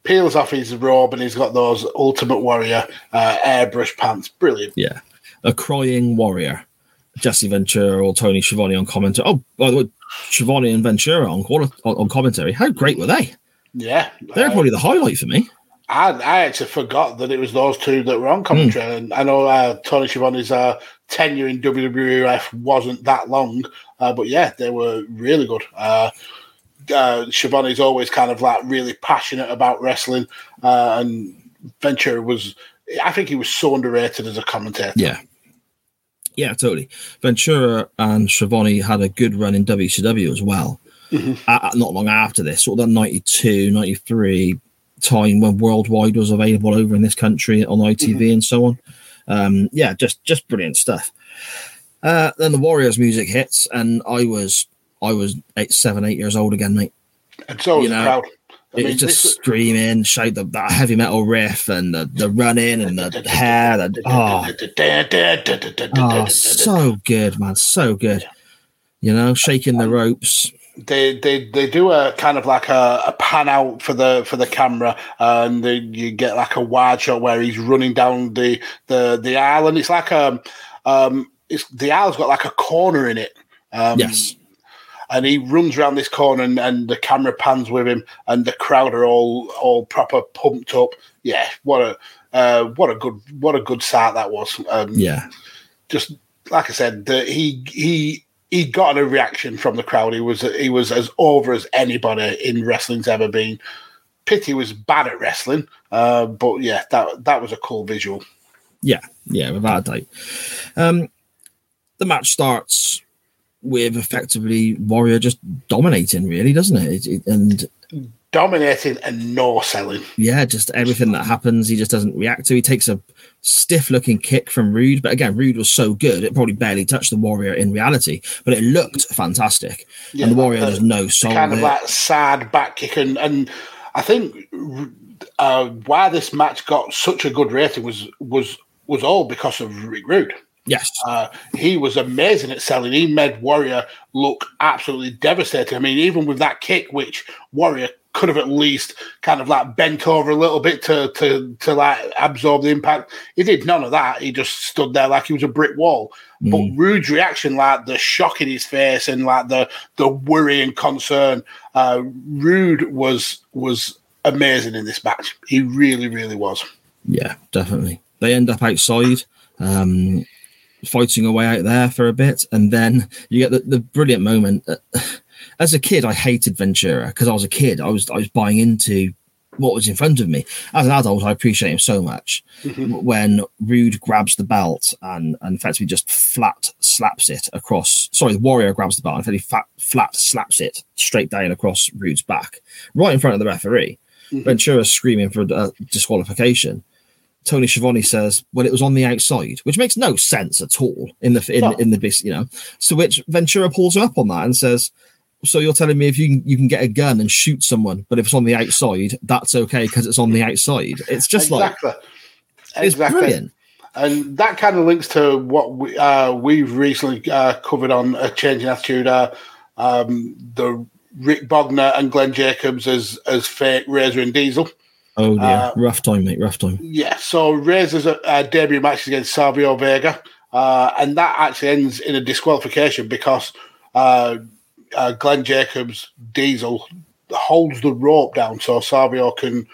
Peels off his robe and he's got those Ultimate Warrior uh, airbrush pants. Brilliant. Yeah. A crying warrior. Jesse Ventura or Tony Schiavone on commentary. Oh, by the way, Schiavone and Ventura on, on, on commentary. How great were they? Yeah, They're Uh, probably the highlight for me. I, I actually forgot that it was those two that were on commentary. Hmm. And I know uh, Tony Schiavone's uh, tenure in WWF wasn't that long, uh, but yeah, they were really good. Uh, uh, Schiavone's always kind of like really passionate about wrestling, uh, and Ventura was. I think he was so underrated as a commentator. Yeah. Yeah, totally. Ventura and Schiavone had a good run in WCW as well. Mhm. Uh, not long after this, sort of that 92, 93 time when Worldwide was available over in this country on ITV and so on. Um, yeah, just just brilliant stuff. Uh, then the Warriors music hits, and I was I was eight, seven, eight years old again, mate. And so You know, crowd. I It was just this- screaming, shout the that heavy metal riff and the, the running and the hair. The, oh, oh, so good, man, so good. You know, shaking the ropes. They they they do a kind of like a, a pan out for the for the camera and they, you get like a wide shot where he's running down the the the aisle and it's like um um it's the aisle's got like a corner in it um Yes. and he runs around this corner and, and the camera pans with him and the crowd are all all proper pumped up. Yeah what a uh, what a good what a good start that was. Um, Yeah, just like I said, the, he he he got a reaction from the crowd. He was he was as over as anybody in wrestling's ever been. Pity was bad at wrestling, uh, but yeah, that that was a cool visual. yeah, yeah, without a doubt. Um, the match starts with effectively Warrior just dominating, really, doesn't it? It- it- and Dominating and no selling. yeah, just everything that happens, he just doesn't react to. He takes a stiff looking kick from Rude, but again, Rude was so good, it probably barely touched the Warrior in reality, but it looked fantastic. Yeah, and the Warrior has no soul. kind of it. like sad back kick, and and I think uh, why this match got such a good rating was was was all because of Rick Rude. yes, Uh, he was amazing at selling. He made Warrior look absolutely devastating. I mean, even with that kick, which Warrior could have at least kind of like bent over a little bit to to to like absorb the impact. He did none of that. He just stood there like he was a brick wall. But Rude's reaction, like the shock in his face and like the the worry and concern, uh, Rude was was amazing in this match. He really, really was. Yeah, definitely. They end up outside, um, fighting away out there for a bit, and then you get the, the brilliant moment. As a kid, I hated Ventura because I was a kid. I was I was buying into what was in front of me. As an adult, I appreciate him so much. When Rude grabs the belt and, and effectively just flat slaps it across. Sorry, the Warrior grabs the belt and effectively flat, flat slaps it straight down across Rude's back, right in front of the referee. Ventura's screaming for uh, disqualification. Tony Schiavone says, "Well, it was on the outside," which makes no sense at all in the in, No. in the you know. So which Ventura pulls him up on that and says, "So you're telling me if you can, you can get a gun and shoot someone, but if it's on the outside, that's okay because it's on the outside." It's just exactly. like it's brilliant. And that kind of links to what we, uh, we've recently uh, covered on a change in attitude. Uh, um, the Rick Bognar and Glenn Jacobs as as fake Razor and Diesel. Oh dear, Uh, rough time, mate, rough time. Yeah, so Razor's uh, debut match against Savio Vega, uh, and that actually ends in a disqualification because uh, Glenn Jacobs Diesel holds the rope down so Savio can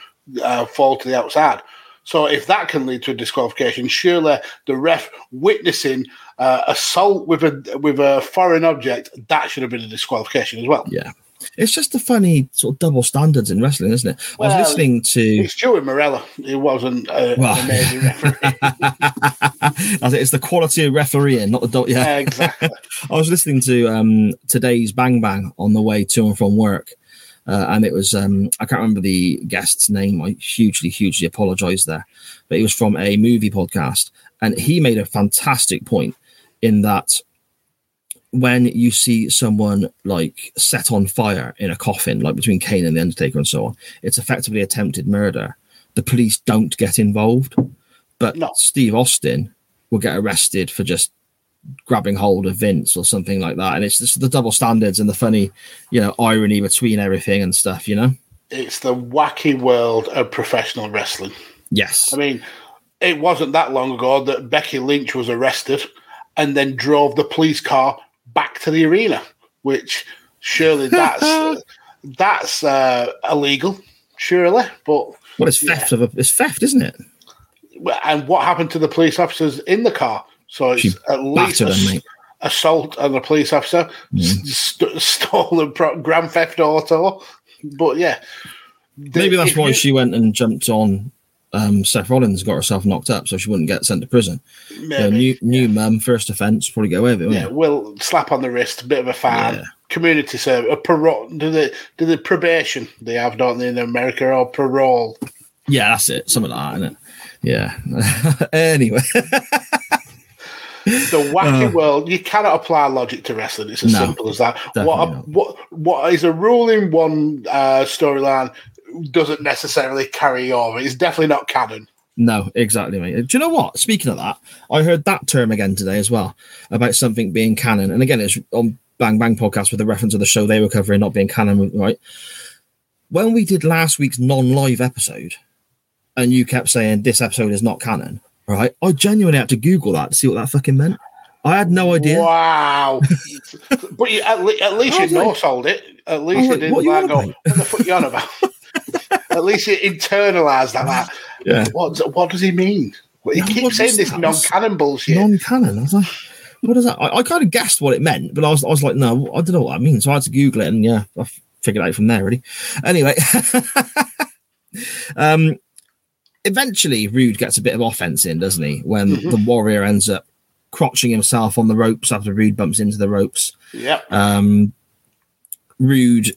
uh, fall to the outside. So if that can lead to a disqualification, surely the ref witnessing uh, assault with a with a foreign object that should have been a disqualification as well. Yeah, It's just a funny sort of double standards in wrestling, isn't it? I was listening to. It's Joey Marella. He wasn't uh, Well. an amazing referee. It's the quality of refereeing, not the do- yeah. exactly. I was listening to um, today's Bang Bang on the way to and from work, uh, and it was um, I can't remember the guest's name. I hugely, hugely apologise there, but he was from a movie podcast, and he made a fantastic point in that when you see someone like set on fire in a coffin, like between Kane and the Undertaker and so on, it's effectively attempted murder. The police don't get involved, but No. Steve Austin will get arrested for just grabbing hold of Vince or something like that. And it's just the double standards and the funny, you know, irony between everything and stuff, you know? It's the wacky world of professional wrestling. Yes. I mean, it wasn't that long ago that Becky Lynch was arrested and then drove the police car back to the arena, which surely that's that's uh, illegal, surely. But well, it's theft of a, it's theft, isn't it? and what happened to the police officers in the car? So it's She at least them, assault on a police officer, s- st- stolen pro- grand theft auto. But yeah, The- Maybe that's why you- she went and jumped on um, Seth Rollins, got herself knocked up so she wouldn't get sent to prison. Maybe. new new mum, first offence, probably get away with it. Yeah, wouldn't slap on the wrist, a bit of a fan, Yeah. community service, a parole. Do the do the probation they have, don't they, in America, or parole? yeah, that's it. Something like that, isn't it? Yeah. anyway, The wacky world. You cannot apply logic to wrestling. It's as Uh. No, simple as that. What not. what what is a rule in one uh, storyline doesn't necessarily carry over. It's definitely not canon. no, exactly, mate. Do you know what? Speaking of that, I heard that term again today as well about something being canon. And again, it's on Bang Bang podcast with a reference of the show they were covering not being canon, right? When we did last week's non-live episode, and you kept saying this episode is not canon, right? I genuinely had to Google that to see what that fucking meant. I had no idea. Wow! but you, at, le- at least you like- sold it. At least was you didn't what you like go. What the fuck you on about? at least you internalised that. Like, Yeah. What what does he mean? He Yeah, what keeps saying this non-canon bullshit. non-canon. I was like, what is that? I, I kind of guessed what it meant, but I was, I was like, no, I don't know what that means. So I had to Google it, and yeah, I figured it out from there. Really. Anyway, um, eventually Rude gets a bit of offense in, doesn't he? When the Warrior ends up crotching himself on the ropes after Rude bumps into the ropes. Yep. Um, Rude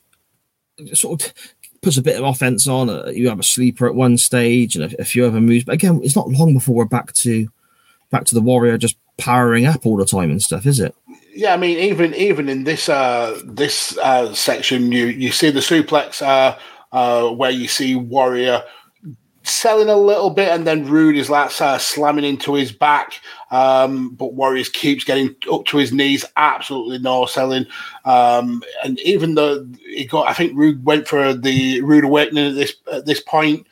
sort of puts a bit of offense on. Uh, you have a sleeper at one stage and a, a few other moves, but again, it's not long before we're back to back to the warrior just powering up all the time and stuff, is it? Yeah, I mean, even even in this uh, this uh, section, you you see the suplex uh, uh, where you see Warrior selling a little bit, and then Rude is like uh, slamming into his back, um, but Warriors keeps getting up to his knees, absolutely no selling. Um, and even though he got, I think Rude went for the Rude Awakening at this at this point.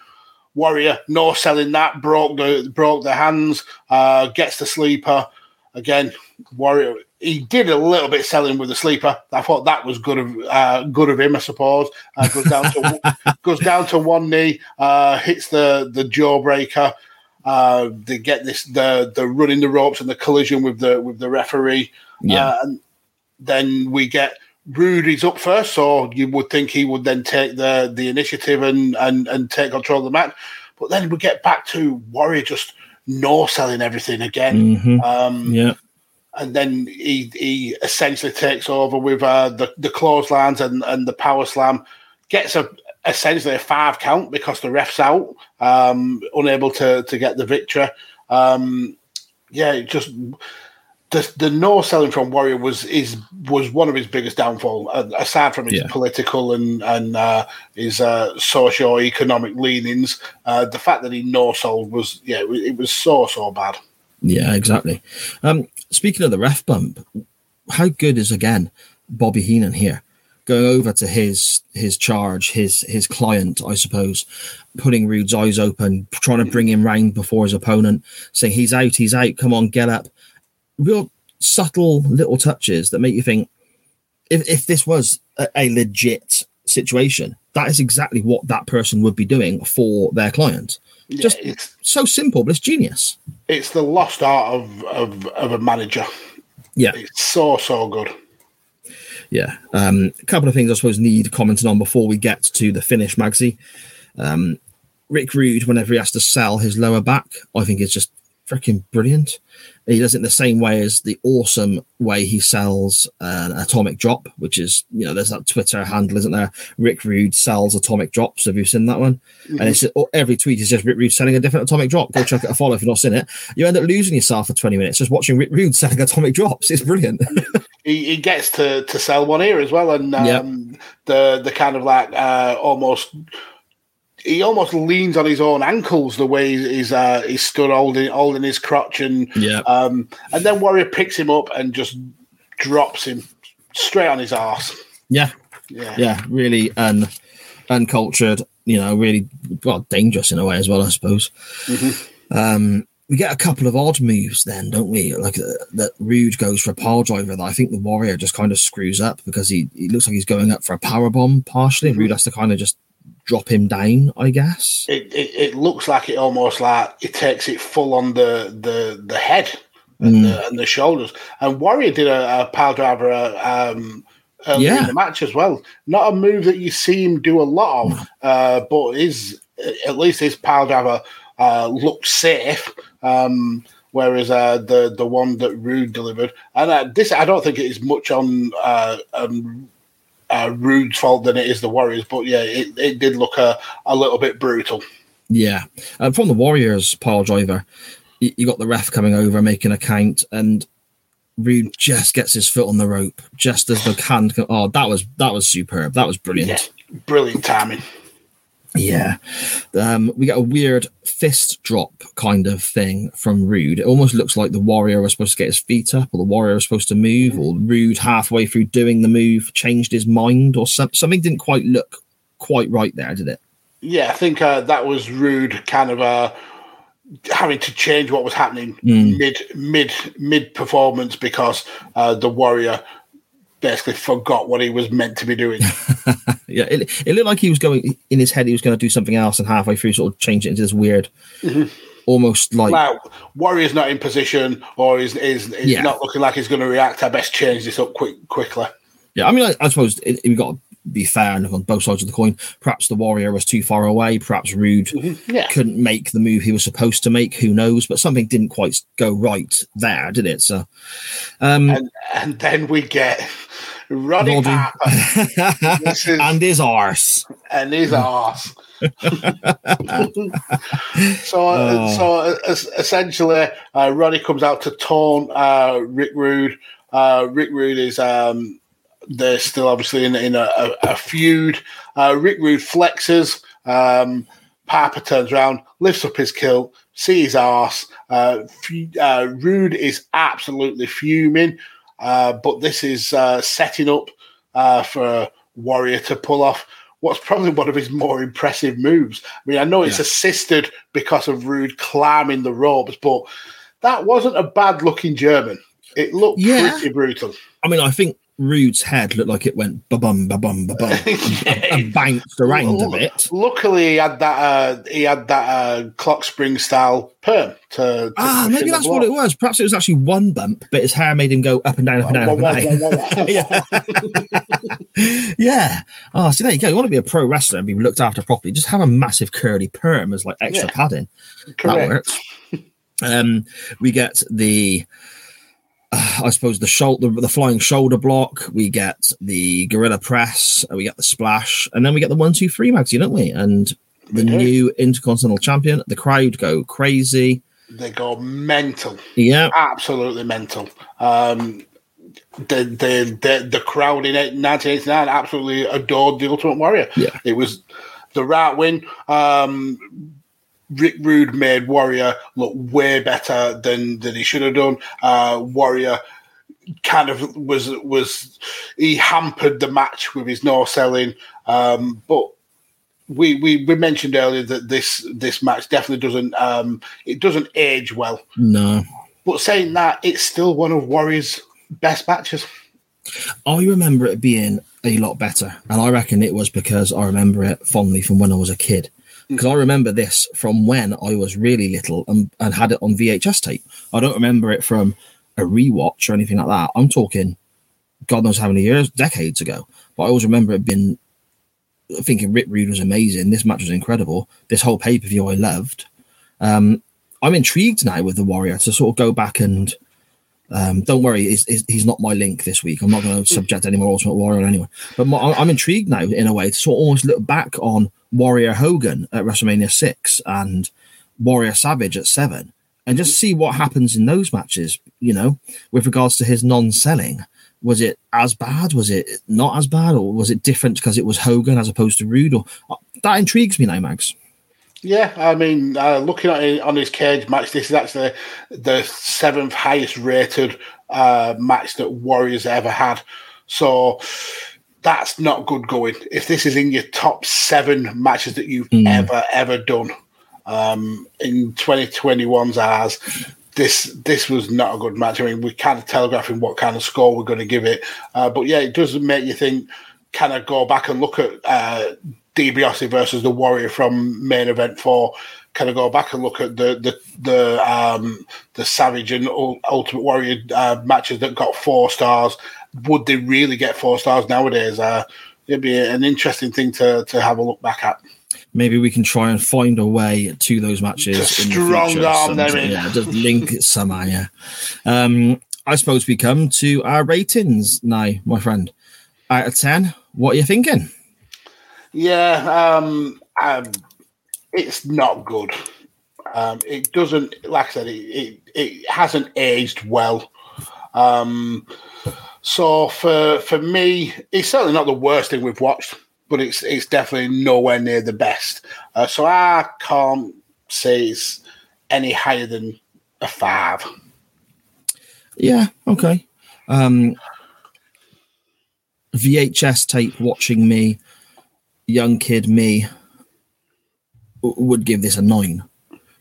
Warrior no selling that broke the broke the hands, uh, gets the sleeper again. Warrior he did a little bit selling with the sleeper. I thought that was good of uh, good of him, I suppose. Uh, goes down to goes down to one knee, uh, hits the the jawbreaker. Uh, they get this the the running the ropes and the collision with the with the referee. Yeah. Uh, and then we get Rudy's up first, so you would think he would then take the the initiative and and and take control of the match. But then we get back to Warrior just no selling everything again. Mhm. Um, Yeah. And then he he essentially takes over with uh, the the clotheslines and and the power slam, gets a essentially a five count because the ref's out, um, unable to to get the victory. Um, yeah, it just the the no selling from Warrior was is was one of his biggest downfall. Uh, aside from his Yeah. political and and uh, his uh, socio economic leanings, uh, the fact that he no sold was yeah it was, it was so so bad. Yeah, exactly. Um, speaking of the ref bump, how good is again Bobby Heenan here? Going over to his his charge, his his client, I suppose, putting Rude's eyes open, trying to bring him round before his opponent, saying he's out, he's out, come on, get up. Real subtle little touches that make you think if, if this was a, a legit situation, that is exactly what that person would be doing for their client. Just it's so simple, but it's genius. It's the lost art of, of, of a manager. Yeah. It's so so good. Yeah. Um, a couple of things I suppose need commenting on before we get to the finish, Magsy. Um, Rick Rude, whenever he has to sell his lower back, I think is just freaking brilliant. He does it the same way as the awesome way he sells an atomic drop, which is, you know, there's that Twitter handle, isn't there? Rick Rude sells atomic drops. Have you seen that one? And it's oh, every tweet is just Rick Rude selling a different atomic drop. Go check it a follow if you've not seen it. You end up losing yourself for 20 minutes just watching Rick Rude selling atomic drops. It's brilliant. He, he gets to, to sell one here as well, and um, Yep. the the kind of like uh, almost he almost leans on his own ankles the way he's uh, he's stood holding holding his crotch, and Yeah. um, and then Warrior picks him up and just drops him straight on his arse. yeah. Yeah, yeah, really un uncultured, you know, really well dangerous in a way as well, I suppose. Um, we get a couple of odd moves then, don't we? Like uh, that Rude goes for a pile driver that I think the Warrior just kind of screws up because he, he looks like he's going up for a power bomb partially. and Rude has to kind of just drop him down, I guess. It, it it looks like it almost like it takes it full on the the the head and, the, and the shoulders. And Warrior did a, a pile driver uh, um, early Yeah. in the match as well. Not a move that you see him do a lot of, uh, but is at least his pile driver uh, looks safe. Um, whereas uh, the the one that Rude delivered, and uh, this I don't think it is much on uh, um, uh, Rude's fault than it is the Warriors, but yeah, it, it did look a, a little bit brutal. Yeah. Um, from the Warriors pile driver, you, you got the ref coming over, making a count, and Rude just gets his foot on the rope just as the hand. co- Oh, that was that was superb. That was brilliant. Yeah, brilliant timing. Yeah. Um, we get a weird fist drop kind of thing from Rude. It almost looks like the Warrior was supposed to get his feet up, or the Warrior was supposed to move, or Rude halfway through doing the move changed his mind, or some, something didn't quite look quite right there, did it? Yeah, I think uh, that was rude. Kind of uh, having to change what was happening Mm. mid mid mid performance because uh, the warrior basically forgot what he was meant to be doing. Yeah, it, it looked like he was going in his head. He was going to do something else, and halfway through, sort of change it into this weird, almost like now, warrior's not in position or is is, is Yeah. not looking like he's going to react. I best change this up quick quickly. Yeah, I mean, I, I suppose it, we've got to be fair and look on both sides of the coin. Perhaps the Warrior was too far away. Perhaps Rude Yeah. couldn't make the move he was supposed to make. Who knows? But something didn't quite go right there, did it? So, um, And and then we get Roddy This is- and his arse. and his arse. so, uh, so uh, essentially, uh, Roddy comes out to taunt uh, Rick Rude. Uh, Rick Rude is um, they're still obviously in, in a, a, a feud. Uh, Rick Rude flexes. Um, turns around, lifts up his kilt, sees his arse. Uh, uh, Rude is absolutely fuming, uh, but this is uh, setting up uh, for Warrior to pull off what's probably one of his more impressive moves. I mean, I know it's Yeah. assisted because of Rude climbing the ropes, but that wasn't a bad looking German. It looked Yeah. pretty brutal. I mean, I think Rude's head looked like it went ba bum ba bum ba bum and bounced around a bit. Luckily, he had that. Uh, he had that uh, clock spring style perm to. to Ah, maybe that's what it was. Perhaps it was actually one bump, but his hair made him go up and down, up and down, up and down. yeah. yeah. Oh, so there you go. You want to be a pro wrestler and be looked after properly. Just have a massive curly perm as like extra Yeah. padding. That Correct. works. Um, we get the, uh, I suppose the shoulder, the flying shoulder block. We get the gorilla press. We get the splash, and then we get the one, two, three mags, don't we? And the We new intercontinental champion. The crowd go crazy. They go mental. Yeah. absolutely mental. Um, the, the the the crowd in 1989 absolutely adored the Ultimate Warrior. Yeah. it was the right win. Um, Rick Rude made Warrior look way better than than he should have done. Uh, Warrior kind of was was he hampered the match with his no selling, um, but. We, we, we mentioned earlier that this this match definitely doesn't um, it doesn't age well. No. But saying that, it's still one of Warriors' best matches. I remember it being a lot better, and I reckon it was because I remember it fondly from when I was a kid. Because I remember this from when I was really little and, and had it on VHS tape. I don't remember it from a rewatch or anything like that. I'm talking God knows how many years, decades ago. But I always remember it being thinking Rick Rude was amazing. This match was incredible. This whole pay per view I loved. Um, I'm intrigued now with the Warrior to sort of go back and um, don't worry, he's, not my link this week. I'm not going to subject any more Ultimate Warrior anyway. But my, I'm intrigued now in a way to sort of almost look back on Warrior Hogan at WrestleMania six and Warrior Savage at seven, and just see what happens in those matches. You know, with regards to his non-selling, was it as bad? Was it not as bad, or was it different because it was Hogan as opposed to Rude? Or uh, that intrigues me now, Mags. Yeah, I mean, uh, looking at it on his Cagematch, this is actually the seventh highest rated uh, match that Warriors ever had. So that's not good going. If this is in your top seven matches that you've Mm. ever ever done um, in 2021's ours, this this was not a good match. I mean, we're kind of telegraphing what kind of score we're going to give it, uh, but yeah, it does make you think. Kind of go back and look at uh, DiBiase versus the Warrior from main event four. Kind of go back and look at the the the um, the Savage and Ultimate Warrior uh, matches that got four stars. Would they really get four stars nowadays? Uh, it'd be an interesting thing to to have a look back at. Maybe we can try and find a way to those matches. To in the strong future arm them in. Yeah, just link somehow. Yeah. Um, I suppose we come to our ratings now, my friend. Out of ten, what are you thinking? Yeah, um, um, it's not good. Um, it doesn't, like I said, it, it, it hasn't aged well. Um, so for for me, it's certainly not the worst thing we've watched, but it's it's definitely nowhere near the best. Uh, so I can't say it's any higher than a five. Yeah, okay. Um, VHS tape watching me, young kid me, would give this a nine.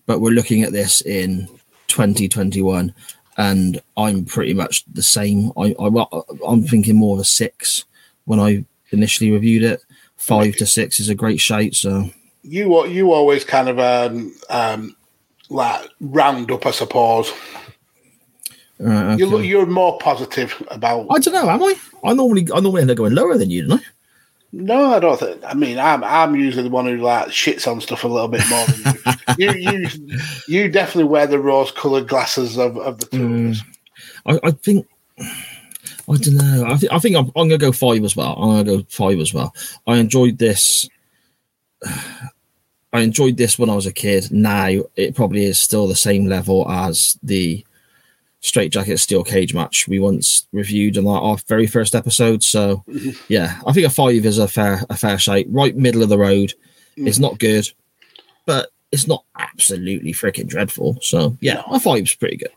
But we're looking at this in 2021, and I'm pretty much the same. I, I I'm thinking more of a six when I initially reviewed it. Five to six is a great shape. So You you always kind of um, um, like round up, I suppose. uh, You look you're more positive about I don't know. Am I? I normally I normally end up going lower than you, don't I? No, I don't think. I mean, I'm I'm usually the one who like shits on stuff a little bit more than you. you you you definitely wear the rose-colored glasses of, of the two mm. us. I, I think I don't know. I, th- I think I'm, I'm gonna go five as well. I'm gonna go five as well. I enjoyed this. I enjoyed this when I was a kid. Now it probably is still the same level as the straight jacket steel cage match we once reviewed on our, our very first episode. So yeah, I think a five is a fair a fair shake. Right middle of the road. It's not good, but it's not absolutely freaking dreadful. So yeah, a five's pretty good.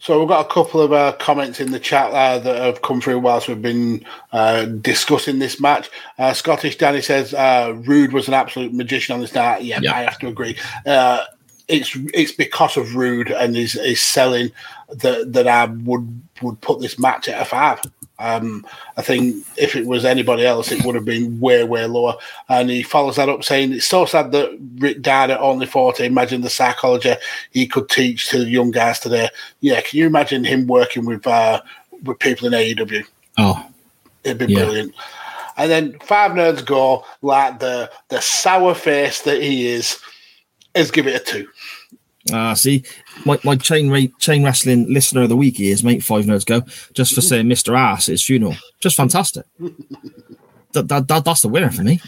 So we've got a couple of uh, comments in the chat uh, that have come through whilst we've been uh, discussing this match. Uh, Scottish Danny says uh, Rude was an absolute magician on this night. Yeah, Yeah. I have to agree. Uh, it's it's because of Rude and his, his selling that that I would would put this match at a five. Um, I think if it was anybody else, it would have been way, way lower. And he follows that up saying, It's so sad that Rick died at only 40. Imagine the psychology he could teach to the young guys today. Yeah, can you imagine him working with uh, with people in AEW? Oh, It'd be Yeah. brilliant. And then Five Nerds Go, like the, the sour face that he is, is give it a two. Ah, see, my, my chain ra- chain wrestling listener of the week is mate five nerds go just for saying Mr. Ass at his funeral. Just fantastic. that, that, that that's the winner for me.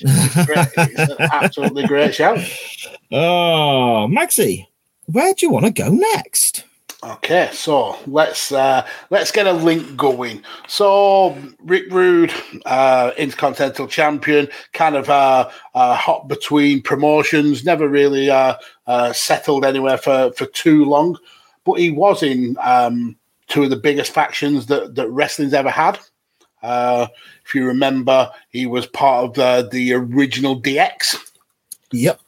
Great. it's an absolutely great shout. oh, Magsy, where do you want to go next? Okay, so let's uh, let's get a link going. So Rick Rude, uh, Intercontinental Champion, kind of uh, uh, hot between promotions, never really uh, uh, settled anywhere for, for too long, but he was in um, two of the biggest factions that, that wrestling's ever had. Uh, if you remember, he was part of the, the original DX Yep.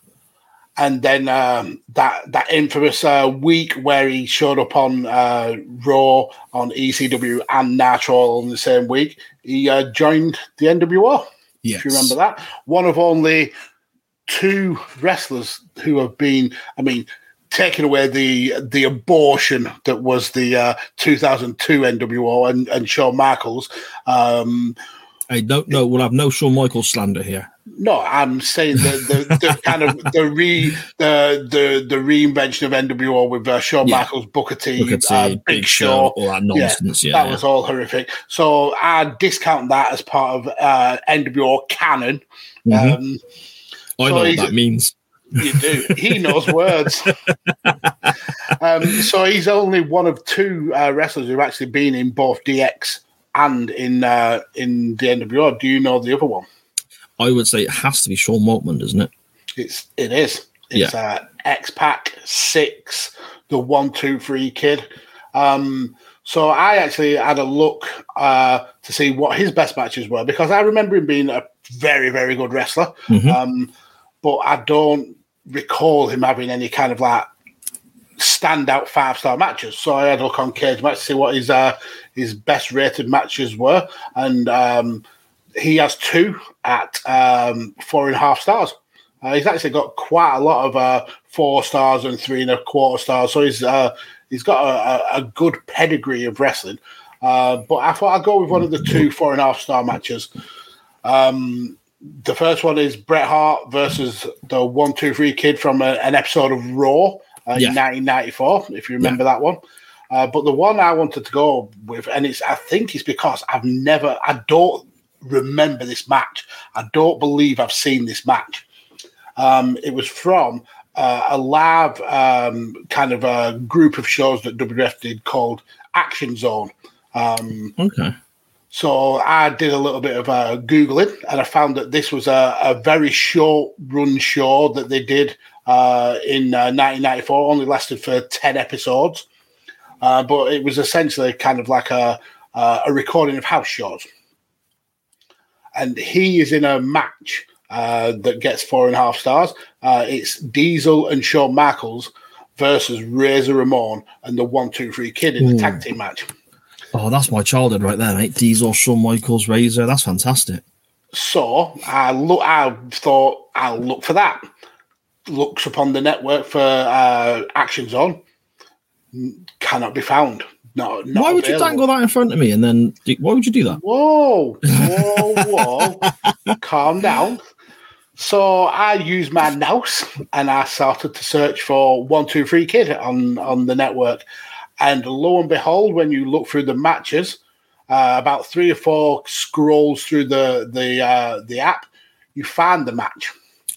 And then um, that that infamous uh, week where he showed up on uh, Raw, on ECW, and Nitro in the same week, he uh, joined the NWO. Yes. If you remember that, one of only two wrestlers who have been. I mean, taking away the the abortion that was the uh, 2002 NWO and, and Shawn Michaels. Um, I don't know. We'll have no Shawn Michaels slander here. no, I'm saying the the, the kind of the re the the the reinvention of NWO with uh, Shawn Yeah. Michaels, Booker T, Booker T, uh, Big, Big Show, all that nonsense. Yeah, that yeah. was all horrific. So I discount that as part of uh, NWO canon. Mhm. Um, I so know what that means. you do. He knows words. um, so he's only one of two uh, wrestlers who've actually been in both DX and in uh, in the NWO. Do you know the other one? I would say it has to be Sean Waltman, doesn't it? It's it is. It's uh, X Pac Syxx, the one two three kid. Um, so I actually had a look uh, to see what his best matches were because I remember him being a very very good wrestler, Mhm. um, but I don't recall him having any kind of like standout five star matches. So I had a look on Cagematch to see what his uh, his best rated matches were, and um, he has two at um, four and a half stars. Uh, he's actually got quite a lot of uh, four stars and three and a quarter stars. So he's uh, he's got a, a, good pedigree of wrestling. Uh, but I thought I'd go with one of the two four and a half star matches. Um, the first one is Bret Hart versus the one two three kid from a, an episode of Raw uh, Yeah. in 1994, if you remember that one. Uh, but the one I wanted to go with, and it's I think it's because I've never, I don't remember this match. I don't believe I've seen this match. Um, it was from uh, a live um, kind of a group of shows that WWF did called Action Zone. Um, Okay. so I did a little bit of uh, Googling and I found that this was a, a very short run show that they did uh, in uh, 1994, only lasted for 10 episodes. Uh, but it was essentially kind of like a, uh, a recording of house shows. And he is in a match uh, that gets four and a half stars. Uh, it's Diesel and Shawn Michaels versus Razor Ramon and the one, two, three kid in the Ooh. tag team match. Oh, that's my childhood right there, mate. Diesel, Shawn Michaels, Razor. That's fantastic. So I look. I thought I'll look for that. Looks upon the network for uh, Action Zone. Cannot be found. No, why would you dangle that in front of me and then why would you do that? Whoa, whoa, whoa! Calm down. So I used my mouse and I started to search for one, two, three kid on on the network, and lo and behold, when you look through the matches, uh, about three or four scrolls through the the uh, the app, you find the match,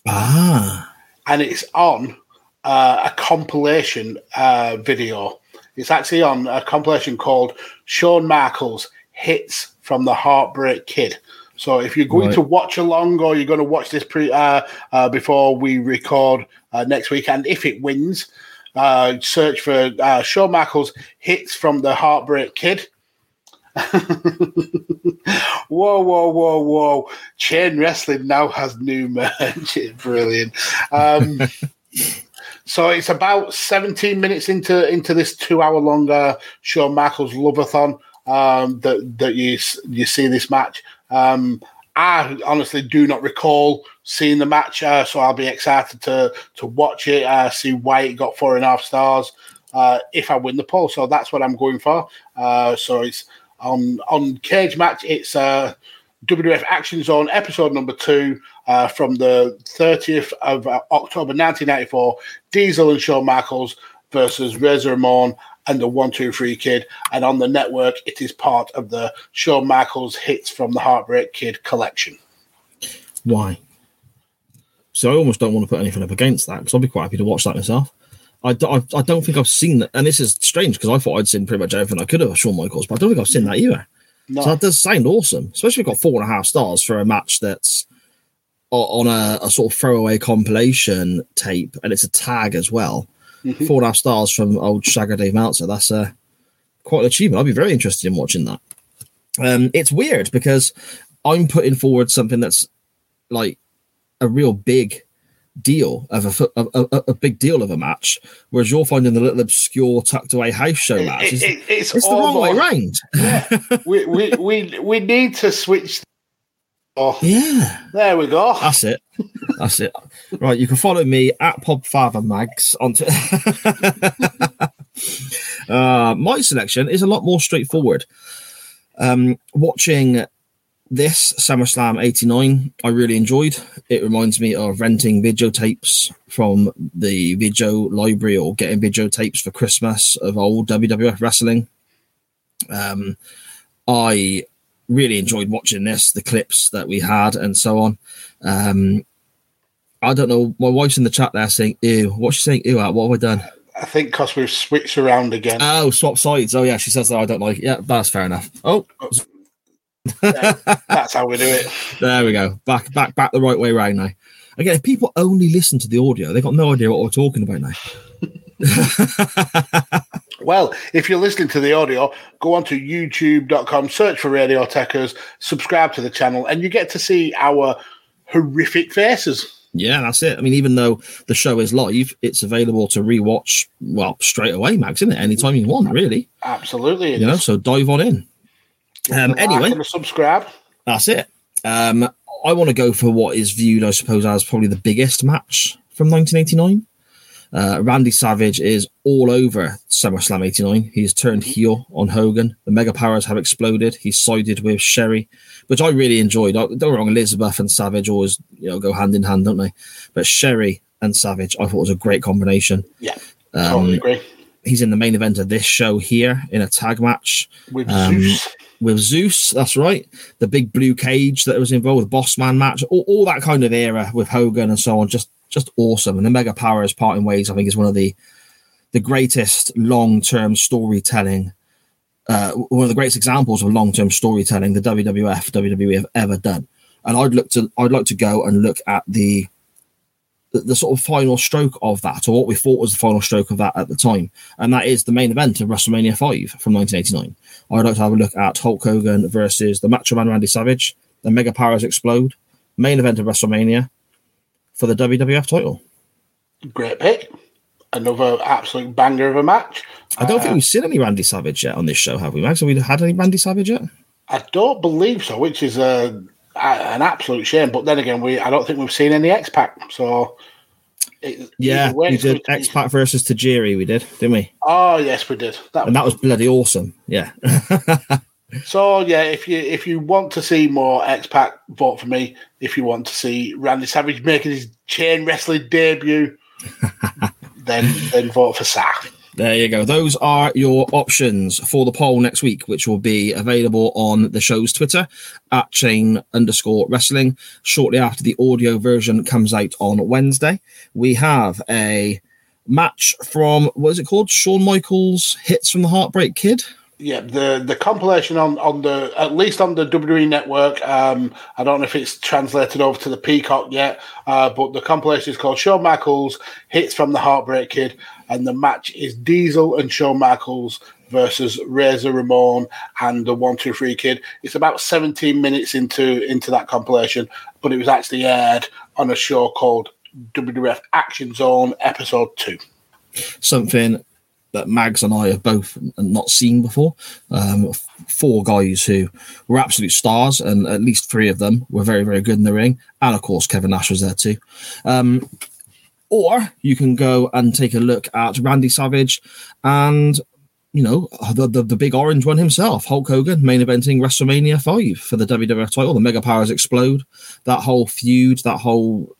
Ah. And it's on uh, a compilation uh, video. It's actually on a compilation called Shawn Michaels Hits from the Heartbreak Kid. So if you're going Right. to watch along or you're going to watch this pre uh, uh, before we record uh, next week, and if it wins, uh, search for uh, Shawn Michaels Hits from the Heartbreak Kid. whoa, whoa, whoa, whoa. Chain Wrestling now has new merch. Brilliant. Um, so it's about 17 minutes into into this two hour long uh, Shawn Michaels Loveathon um, that, that you, you see this match. Um, I honestly do not recall seeing the match, uh, so I'll be excited to to watch it, uh, see why it got four and a half stars uh, if I win the poll. So that's what I'm going for. Uh, so it's on on Cagematch. It's uh, WWF Action Zone episode number two uh, from the 30th of uh, October 1994. Diesel and Shawn Michaels versus Razor Ramon and the One Two Three Kid. And on the network, it is part of the Shawn Michaels hits from the Heartbreak Kid collection. Why? So I almost don't want to put anything up against that because I'll be quite happy to watch that myself. I, I, I don't think I've seen that, and this is strange because I thought I'd seen pretty much everything I could of Shawn Michaels, but I don't think I've seen that either. No. So that does sound awesome, especially if you've got four and a half stars for a match that's on a, a sort of throwaway compilation tape, and it's a tag as well. Mhm. Four and a half stars from old Shagger Dave Meltzer. That's uh, quite an achievement. I'd be very interested in watching that. Um, it's weird because I'm putting forward something that's like a real big deal of a, a, a, a big deal of a match, whereas you're finding the little obscure tucked away house show match. It's, It- it- it's it's the wrong way round. we, we, we, we need to switch off Yeah, there we go. that's it. That's it. Right, you can follow me at Podfather Mags on. T- uh, my selection is a lot more straightforward. Um, watching this SummerSlam '89, I really enjoyed. It reminds me of renting videotapes from the video library or getting videotapes for Christmas of old WWF wrestling. Um, I really enjoyed watching this, the clips that we had, and so on. Um, I don't know. My wife's in the chat there saying, "Ew." What's she saying? Ew. At what have I done? I think because we've switched around again. Oh, swap sides. Oh, yeah. She says that I don't like. It. Yeah, that's fair enough. Oh, That's how we do it. there we go. Back, back, back the right way around now. Again, if people only listen to the audio, they've got no idea what we're talking about now. Well, if you're listening to the audio, go on to youtube.com, search for Radio Techers, subscribe to the channel, and you get to see our horrific faces. Yeah, that's it. I mean, even though the show is live, it's available to rewatch. Well, straight away, Mags, isn't it? Anytime you want, really. Absolutely. You know, so dive on in. Um, Like anyway, and subscribe. That's it. Um, I want to go for what is viewed, I suppose, as probably the biggest match from 1989. Uh, Randy Savage is all over SummerSlam 89. He's turned heel on Hogan. The Mega Powers have exploded. He's sided with Sherri, which I really enjoyed. Don't get me wrong, Elizabeth and Savage always you know go hand in hand, don't they? But Sherri and Savage, I thought was a great combination. Yeah, Um, totally agree. He's in the main event of this show here in a tag match With um, Zeus. With Zeus. That's right. The big blue cage that was involved with Boss Man match, all, all that kind of era with Hogan and so on. Just just awesome. And the Mega Powers parting ways, I think, is one of the the greatest long term storytelling. Uh, one of the greatest examples of long term storytelling the WWF WWE have ever done. And I'd look to I'd like to go and look at the the, the sort of final stroke of that, or what we thought was the final stroke of that at the time, and that is the main event of WrestleMania 5 from 1989. I'd like to have a look at Hulk Hogan versus the Macho Man Randy Savage, the Mega Powers Explode, main event of WrestleMania for the WWF title. Great pick. Another absolute banger of a match. I don't think uh, we've seen any Randy Savage yet on this show, have we, Mags? Have we had any Randy Savage yet? I don't believe so, which is a, a an absolute shame. But then again, we I don't think we've seen any X Pac. So it, Yeah, we did X Pac versus Tajiri, we did, didn't we? Oh yes, we did. That And that was bloody awesome. Yeah. So yeah, if you if you want to see more X Pac, vote for me. If you want to see Randy Savage making his chain wrestling debut, then then vote for Sa. There you go. Those are your options for the poll next week, which will be available on the show's Twitter at chain underscore wrestling shortly after the audio version comes out on Wednesday. We have a match from what is it called? Shawn Michaels hits from the Heartbreak Kid. Yeah, the the compilation on on the at least on the WWE network. Um, I don't know if it's translated over to the Peacock yet, uh, but the compilation is called Shawn Michaels hits from the Heartbreak Kid, and the match is Diesel and Shawn Michaels versus Razor Ramon and the One Two Three Kid. It's about seventeen minutes into into that compilation, but it was actually aired on a show called WWF Action Zone Episode Two. something that Mags and I have both not seen before. Um, four guys who were absolute stars, and at least three of them were very, very good in the ring. And of course, Kevin Nash was there too. Um, or you can go and take a look at Randy Savage and you know the, the the big orange one himself, Hulk Hogan, main eventing WrestleMania five for the WWF title. The Mega Powers explode. That whole feud, that whole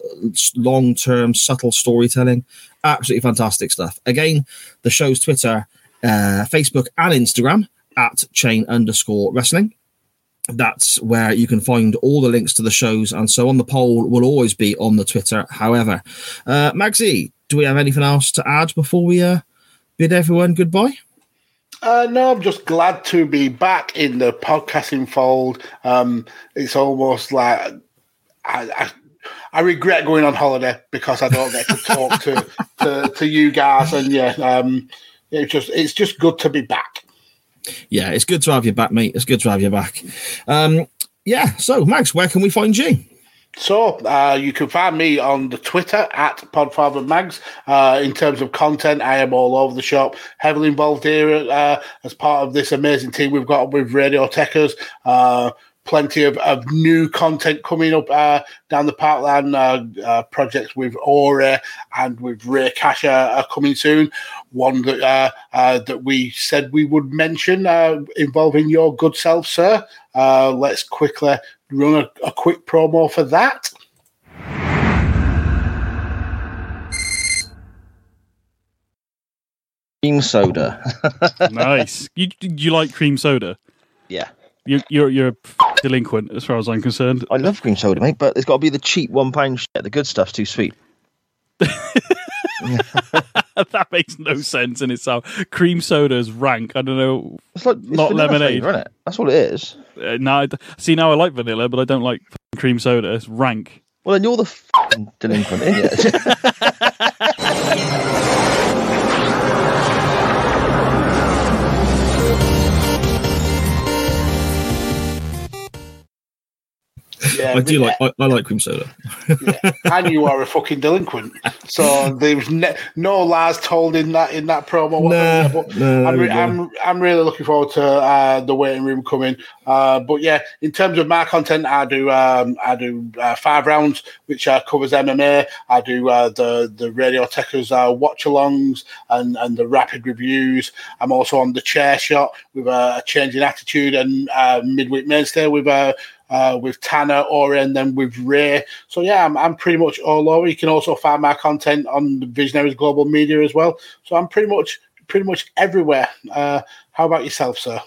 long term subtle storytelling, absolutely fantastic stuff. Again, the show's Twitter, uh, Facebook, and Instagram at chain underscore wrestling. That's where you can find all the links to the shows and so on. The poll will always be on the Twitter. However, uh, Magsy, do we have anything else to add before we uh, bid everyone goodbye? Uh, no, I'm just glad to be back in the podcasting fold. Um, it's almost like I, I, I regret going on holiday because I don't get to talk to, to to you guys, and yeah, um, it's just it's just good to be back. Yeah, it's good to have you back, mate. It's good to have you back. Um, yeah, so Mags, where can we find you? So uh, you can find me on the Twitter at Podfather Mags. Uh, in terms of content, I am all over the shop, heavily involved here uh, as part of this amazing team we've got with Radio Techers. Plenty of, of new content coming up uh, down the Parkland uh, uh, projects with Aura and with Ray Cash uh, are coming soon. One that uh, uh, that we said we would mention uh, involving your good self, sir. Uh, let's quickly run a, a quick promo for that. Cream soda. nice. You you like cream soda? yeah. You're you're you're a delinquent as far as I'm concerned. I love green soda, mate, but it's got to be the cheap one pound shit. The good stuff's too sweet. that makes no sense in itself. Cream soda's rank. I don't know. It's like it's Not lemonade. flavour, isn't it? That's all it is. Uh, no, I d- see now I like vanilla, but I don't like cream soda. It's rank. Well, then you're the delinquent, ain't Yeah, I do like I, I like cream soda. and you are a fucking delinquent. So there's ne- no lies told in that in that promo. Nah, but nah, I'm, re- I'm I'm really looking forward to uh, the waiting room coming. Uh, but yeah, in terms of my content, I do um, I do uh, five rounds, which uh, covers MMA. I do uh, the the Radio Techers uh, watch alongs and and the rapid reviews. I'm also on the chair shot with a changing attitude and uh, midweek mainstay with uh, uh, with Tanner or and then with Ray. So yeah, I'm, I'm pretty much all over. You can also find my content on Visionaries Global Media as well. So I'm pretty much pretty much everywhere. Uh, how about yourself, sir?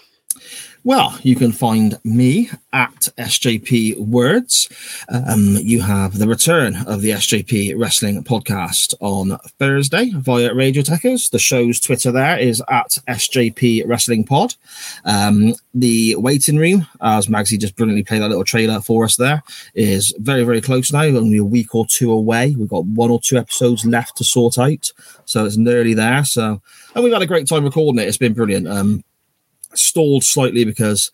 Well, you can find me at SJP Words. Um, you have the return of the SJP Wrestling podcast on Thursday via Radio Techers. The show's Twitter there is at SJP Wrestling Pod. Um, the waiting room, as Magsy just brilliantly played that little trailer for us there, is very, very close now. Only a week or two away. We've got one or two episodes left to sort out. So it's nearly there. So, and we've had a great time recording it. It's been brilliant. Um, stalled slightly because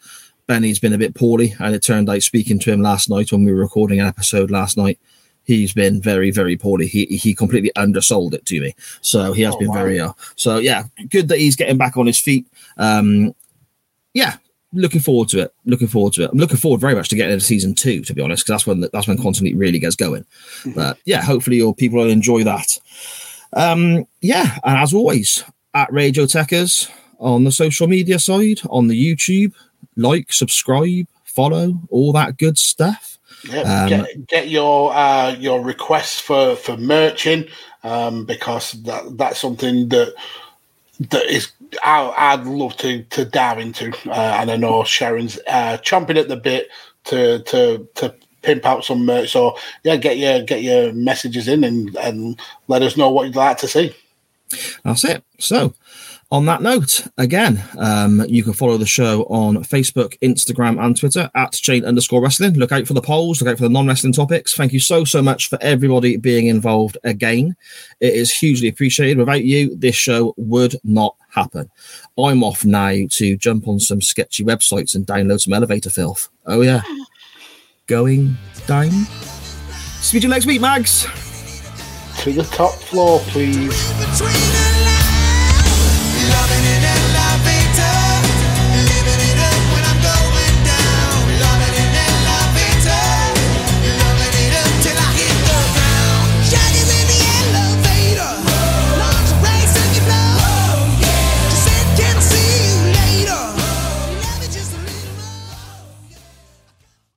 Benny's been a bit poorly, and it turned out speaking to him last night when we were recording an episode last night, he's been very, very poorly. He he completely undersold it to me, so he has Oh, been wow. very ill. So yeah, good that he's getting back on his feet. Um, yeah. Looking forward to it. Looking forward to it. I'm looking forward very much to getting into season two, to be honest, because that's when the, that's when constantly really gets going. But yeah, hopefully your people will enjoy that. Um, yeah, and as always, at Radio Techers on the social media side, on the YouTube, like, subscribe, follow, all that good stuff. Yeah, Um, get, get your uh, your requests for for merching um, because that that's something that that is I, I'd love to to dive into, uh, and I know Sharon's uh, chomping at the bit to to to pimp out some merch. So yeah, get your get your messages in and and let us know what you'd like to see. That's it. So, on that note, again, um, you can follow the show on Facebook, Instagram, and Twitter at Chain underscore wrestling. Look out for the polls, look out for the non wrestling topics. Thank you so, so much for everybody being involved again. It is hugely appreciated. Without you, this show would not happen. I'm off now to jump on some sketchy websites and download some elevator filth. Oh, yeah. Going down. Speak to you next week, Mags. To the top floor, please. Between